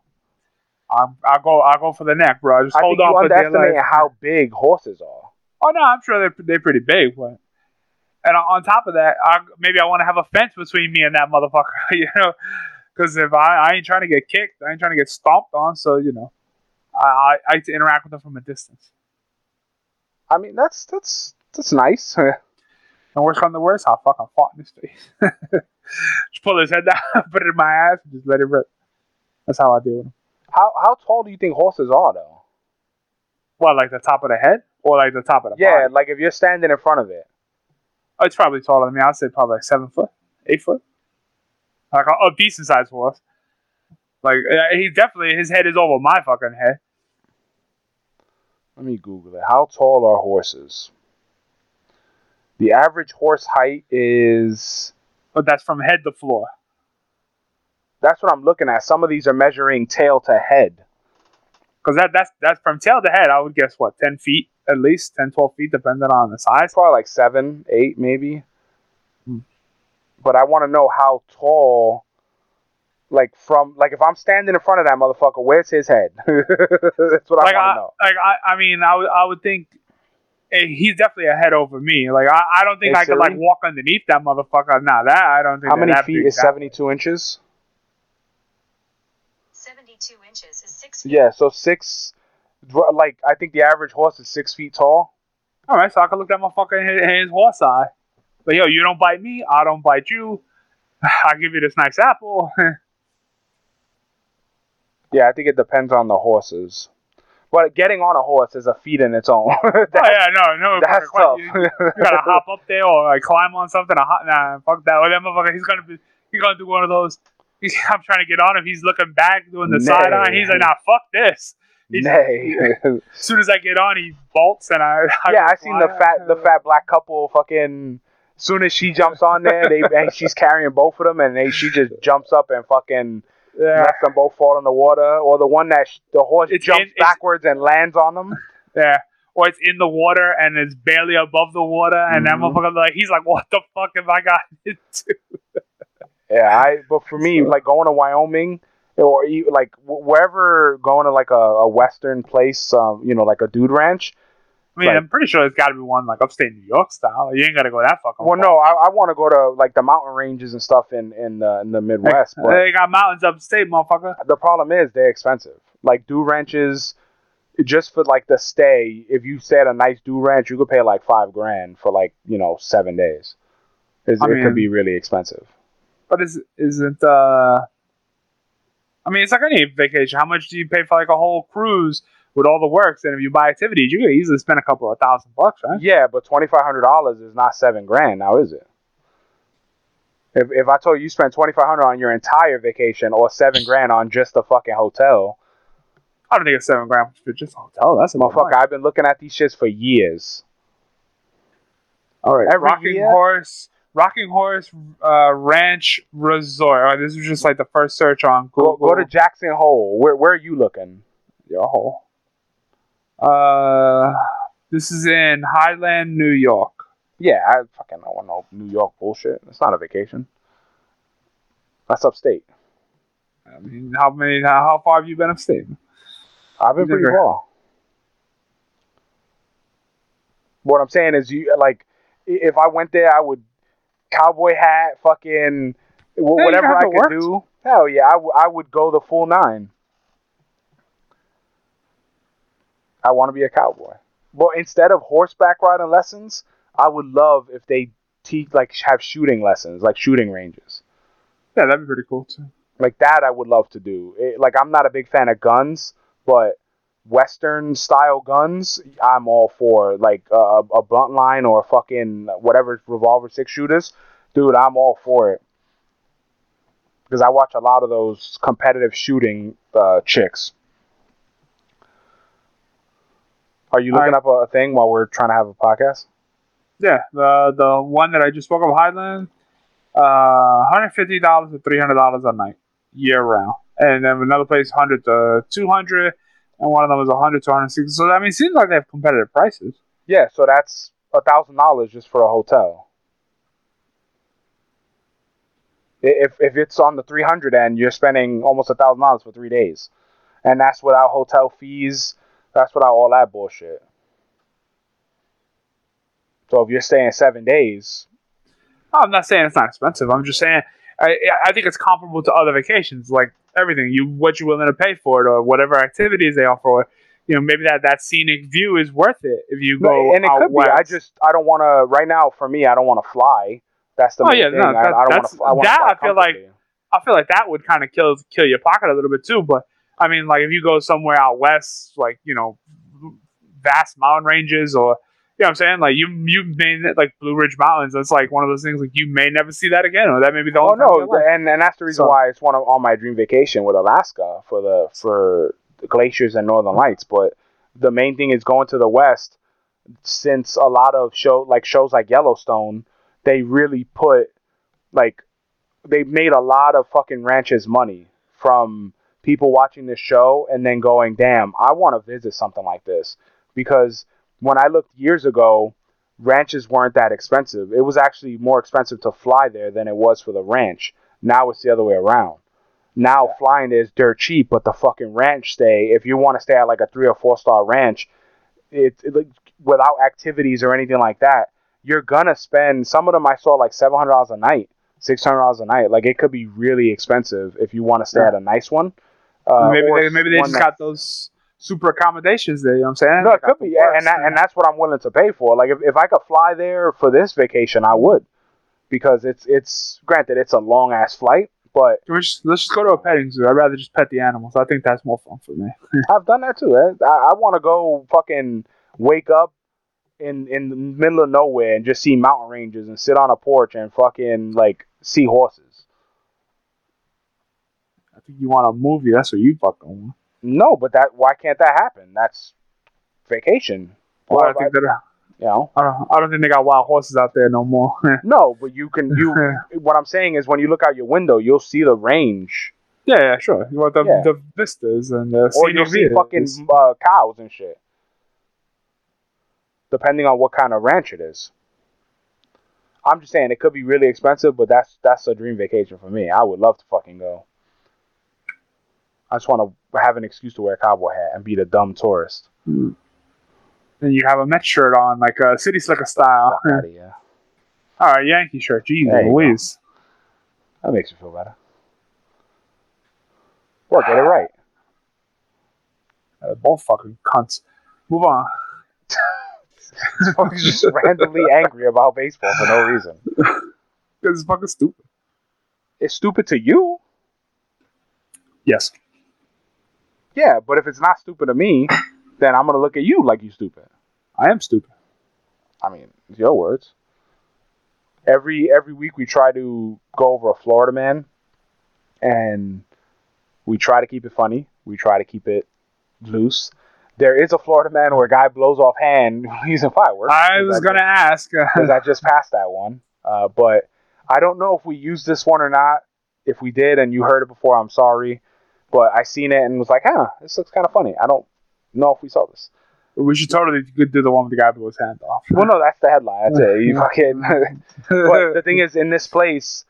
I'm, I'll go. I'll go for the neck, bro. Just I hold think you on dear underestimate life. how big horses are. Oh no, I'm sure they're they're pretty big, but and on- on top of that, I, maybe I want to have a fence between me and that motherfucker, you know, because if I, I ain't trying to get kicked, I ain't trying to get stomped on, so you know, I I, I like to interact with them from a distance. I mean that's that's that's nice. And worst come to worst, I'll fucking fought in his face. just pull his head down, put it in my ass, and just let it rip. That's how I deal with him. How how tall do you think horses are though? What, like the top of the head, or like the top of the Yeah, body? like if you're standing in front of it. Oh, it's probably taller than me. I'd say probably like seven foot, eight foot, like a, a decent sized horse. Like he definitely his head is over my fucking head. Let me Google it. How tall are horses? The average horse height is. But that's from head to floor. That's what I'm looking at. Some of these are measuring tail to head. Because that that's that's from tail to head. I would guess what ten feet at least, 10, 12 feet, depending on the size. Probably like seven, eight, maybe. But I want to know how tall. Like from like if I'm standing in front of that motherfucker, where's his head? That's what Like I I, want to know. like I, I mean, I would I would think eh, he's definitely a head over me. Like I, I don't think Hey, I could like walk underneath that motherfucker. Nah, that I don't think. How they're many that feet is 72 inches? 72 inches is 6 feet. Yeah, so six. Like I think the average horse is six feet tall. All right, so I can look that motherfucker in his, in his horse eye. But yo, you don't bite me, I don't bite you. I give you this nice apple. Yeah, I think it depends on the horses. But getting on a horse is a feat in its own. oh yeah, no, no. That's tough. You, you gotta hop up there or like climb on something. A hot, nah, fuck that. Or that motherfucker, he's gonna be, he's gonna do one of those. He's, I'm trying to get on him. He's looking back, doing the Nay. side eye. He's like, nah, fuck this. He's- Nay. As soon as I get on, he bolts and I. I yeah, I seen the fat the fat black couple fucking. Soon as she jumps on there, they and she's carrying both of them, and they she just jumps up and fucking Yeah, lets them both fall in the water, or the one that sh- the horse It's jumps in- backwards and lands on them. yeah. Or it's in the water and it's barely above the water, and that Mhm. motherfucker like he's like, what the fuck have I got into? Yeah, I. But for me, like going to Wyoming or like wh- wherever going to like a, a western place, um, you know, like a dude ranch. I mean, Right. I'm pretty sure there's got to be one like upstate New York style. You ain't gotta go that fucking. Well, far. no, I, I want to go to like the mountain ranges and stuff in in the, in the Midwest, but They got mountains upstate, motherfucker. the problem is they're expensive. Like dude ranches, just for like the stay, if you stay at a nice dude ranch, you could pay like five grand for like you know seven days. It's, I it mean- could be really expensive. But is isn't uh? I mean, it's like any vacation. How much do you pay for like a whole cruise with all the works? And if you buy activities, you could easily spend a couple of thousand bucks, right? Yeah, but twenty five hundred dollars is not seven grand now, is it? If if I told you you spent twenty five hundred on your entire vacation or seven grand on just the fucking hotel, I don't think it's seven grand for just a hotel. That's a motherfucker, I've been looking at these shits for years. All right, every Rocking year- Horse, Rocking Horse uh, Ranch Resort. All right, this was just like the first search on Go, Google. go to Jackson Hole. Where where are you looking? your hole. Uh, this is in Highland, New York. Yeah, I fucking don't want no New York bullshit. It's not a vacation. That's upstate. I mean, how many? How far have you been upstate? I've been pretty Never- far. What I'm saying is, you like, if I went there, I would cowboy hat, fucking wh- whatever I could works. do. Hell yeah, I, w- I would go the full nine. I want to be a cowboy. Well, instead of horseback riding lessons, I would love if they teach like have shooting lessons, like shooting ranges. Yeah, that'd be pretty cool too. Like that, I would love to do. It, like I'm not a big fan of guns, but Western style guns, I'm all for. Like uh, a Buntline or a fucking whatever revolver six shooters, dude, I'm all for it. Because I watch a lot of those competitive shooting uh, chicks. Are you looking I- up a, thing while we're trying to have a podcast? Yeah, the the one that I just spoke of, Highland, uh, hundred fifty dollars to three hundred dollars a night, year round, and then another place hundred to two hundred, and one of them was hundred to hundred sixty. So I mean, it seems like they have competitive prices. Yeah, so that's a thousand dollars just for a hotel. If if it's on the three hundred end, you're spending almost a thousand dollars for three days, and that's without hotel fees. That's without all that bullshit. So if you're staying seven days, I'm not saying it's not expensive. I'm just saying I I think it's comparable to other vacations, like everything you what you're willing to pay for it or whatever activities they offer. Or, you know, maybe that that scenic view is worth it if you go and it could be. I just I don't want to right now. For me, I don't want to fly. That's the Oh, main yeah, thing. no, I, that- I don't want to. I that I feel like- I feel like that would kind of kill kill your pocket a little bit too. But I mean, like if you go somewhere out west, like you know, vast mountain ranges, or you know what I'm saying, like you you may like Blue Ridge Mountains. That's like one of those things like you may never see that again, or that may be the Oh only time no, and and that's the reason So- why it's one of on my dream vacation with Alaska for the for the glaciers and northern lights. But the main thing is going to the west. Since a lot of show like shows like Yellowstone, they really put like they made a lot of fucking ranches money from people watching this show and then going, damn, I want to visit something like this because when I looked years ago, ranches weren't that expensive. It was actually more expensive to fly there than it was for the ranch. Now it's the other way around. Now flying is dirt cheap, but the fucking ranch stay, if you want to stay at like a three or four star ranch, it, it like without activities or anything like that, you're gonna spend. Some of them I saw like seven hundred dollars a night, six hundred dollars a night. Like it could be really expensive if you want to stay Yeah. at a nice one. Uh, maybe they, maybe they just got those super accommodations there. You know what I'm saying? No, it could be, and that, and that's what I'm willing to pay for. Like if, if I could fly there for this vacation, I would, because it's it's granted it's a long ass flight, but just, let's just go to a petting zoo. I'd rather just pet the animals. I think that's more fun for me. I've done that too. eh? I, I want to go fucking wake up in in the middle of nowhere and just see mountain ranges and sit on a porch and fucking like see horses. You want a movie. That's what you fucking want. No, but that why can't that happen? That's vacation. Well, I think that. you know, I don't, I don't think they got wild horses out there no more. no, but you can you. what I'm saying is, when you look out your window, you'll see the range, yeah, yeah, sure. You want the, Yeah. the vistas and the or you'll see fucking uh, cows and shit. Depending on what kind of ranch it is. I'm just saying it could be really expensive, but that's that's a dream vacation for me. I would love to fucking go. I just want to have an excuse to wear a cowboy hat and be the dumb tourist. And you have a Met shirt on, like a City Slicker style. Fuck outta here. All right, Yankee shirt. Jeez There. Louise. That makes me feel better. Well, get it right. Uh, both fucking cunts. Move on. He's just randomly angry about baseball for no reason. Because it's fucking stupid. It's stupid to you, Yes. Yeah, but if it's not stupid to me, then I'm gonna look at you like you stupid. I am stupid. I mean, it's your words. Every every week we try to go over a Florida man, and we try to keep it funny. We try to keep it loose. There is a Florida man where a guy blows off hand using fireworks. I was going to ask. because I just passed that one. Uh, but I don't know if we used this one or not. If we did and you heard it before, I'm sorry. But I seen it and was like, huh, this looks kind of funny. I don't know if we saw this. we should totally do the one with the guy with his hand off. Well, no, that's the headline. That's it. You fucking. but the thing is, in this place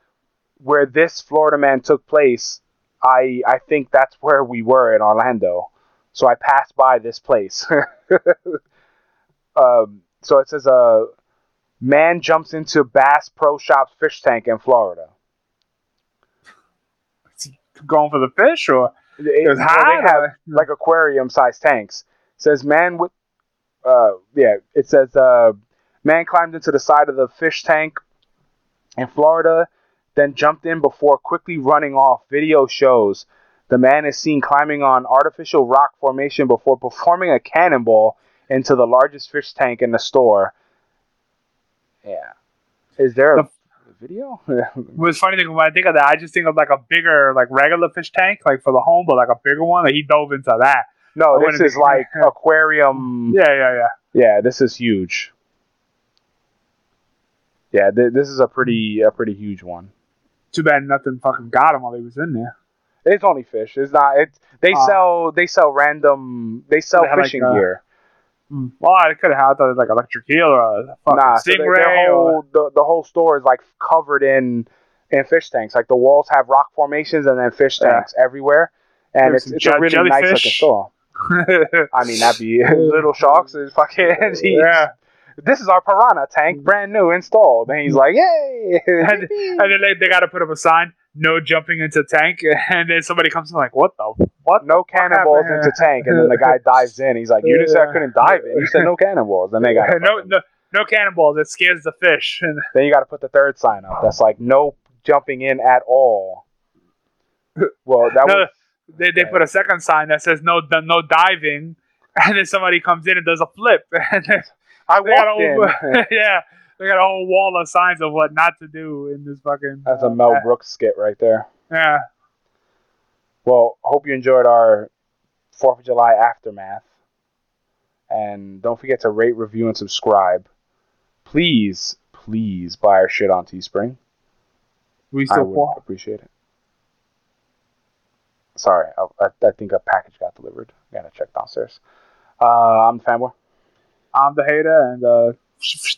where this Florida man took place, I I think that's where we were in Orlando. So I passed by this place. um, so it says a man jumps into Bass Pro Shops fish tank in Florida. Going for the fish or? It, It was hot, they have like aquarium sized tanks. says man with uh yeah, it says uh man climbed into the side of the fish tank in Florida, then jumped in before quickly running off. Video shows the man is seen climbing on artificial rock formation before performing a cannonball into the largest fish tank in the store. Yeah. Is there a video? What's funny thing when I think of that, I just think of like a bigger, like regular fish tank, like for the home, but like a bigger one. Like he dove into that. no, I this is like aquarium Yeah, yeah, yeah. Yeah, this is huge. Yeah, th- this is a pretty a pretty huge one. Too bad nothing fucking got him while he was in there. It's only fish. It's not. It's they Ah. sell they sell random they sell They have, like, fishing uh, gear. Mm. Well, I could have had thought it was like electric eel or a fucking Nah, so they- stingray. their or, the, the whole store is like covered in in fish tanks. Like the walls have rock formations and then fish Yeah. tanks everywhere, and Maybe it's, it's a je- really nice looking jellyfish. store. I mean, that'd be little sharks is fucking. yeah. This is our piranha tank, brand new installed, and he's like, "Yay!" And, and then they, they got to put up a sign, no jumping into tank. And then somebody comes in like, what the? What? no cannonballs into tank, and then the guy dives in. He's like, "You just said I couldn't dive in. You said no cannonballs." Then they got no, no, no cannonballs. It scares the fish. And Then you got to put the third sign up. That's like no jumping in at all. Well, that no, was they, they put a second sign that says no no diving. And then somebody comes in and does a flip. And then I walked in. yeah, they got a whole wall of signs of what not to do in this fucking. That's a uh, Mel Brooks skit right there. Yeah. Well, hope you enjoyed our Fourth of July aftermath, and don't forget to rate, review, and subscribe. Please, please buy our shit on Teespring. We I still would fall. appreciate it. Sorry, I, I, I think a package got delivered. I gotta check downstairs. Uh, I'm the fanboy. I'm the hater, and uh,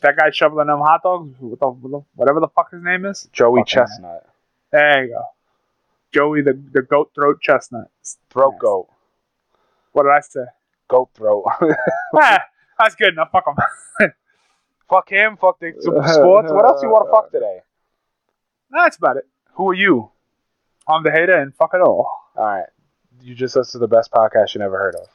that guy shoveling them hot dogs, whatever the fuck his name is. Joey Fucking Chestnut. There you go. Joey the, the goat throat chestnut. Throat goat. What did I say? Goat throat. Ah, That's good enough. Fuck him. Fuck him. Fuck the sports. What else you want to fuck today? That's about it. Who are you? I'm the hater and fuck it all. All right. You just listened to the best podcast you never heard of.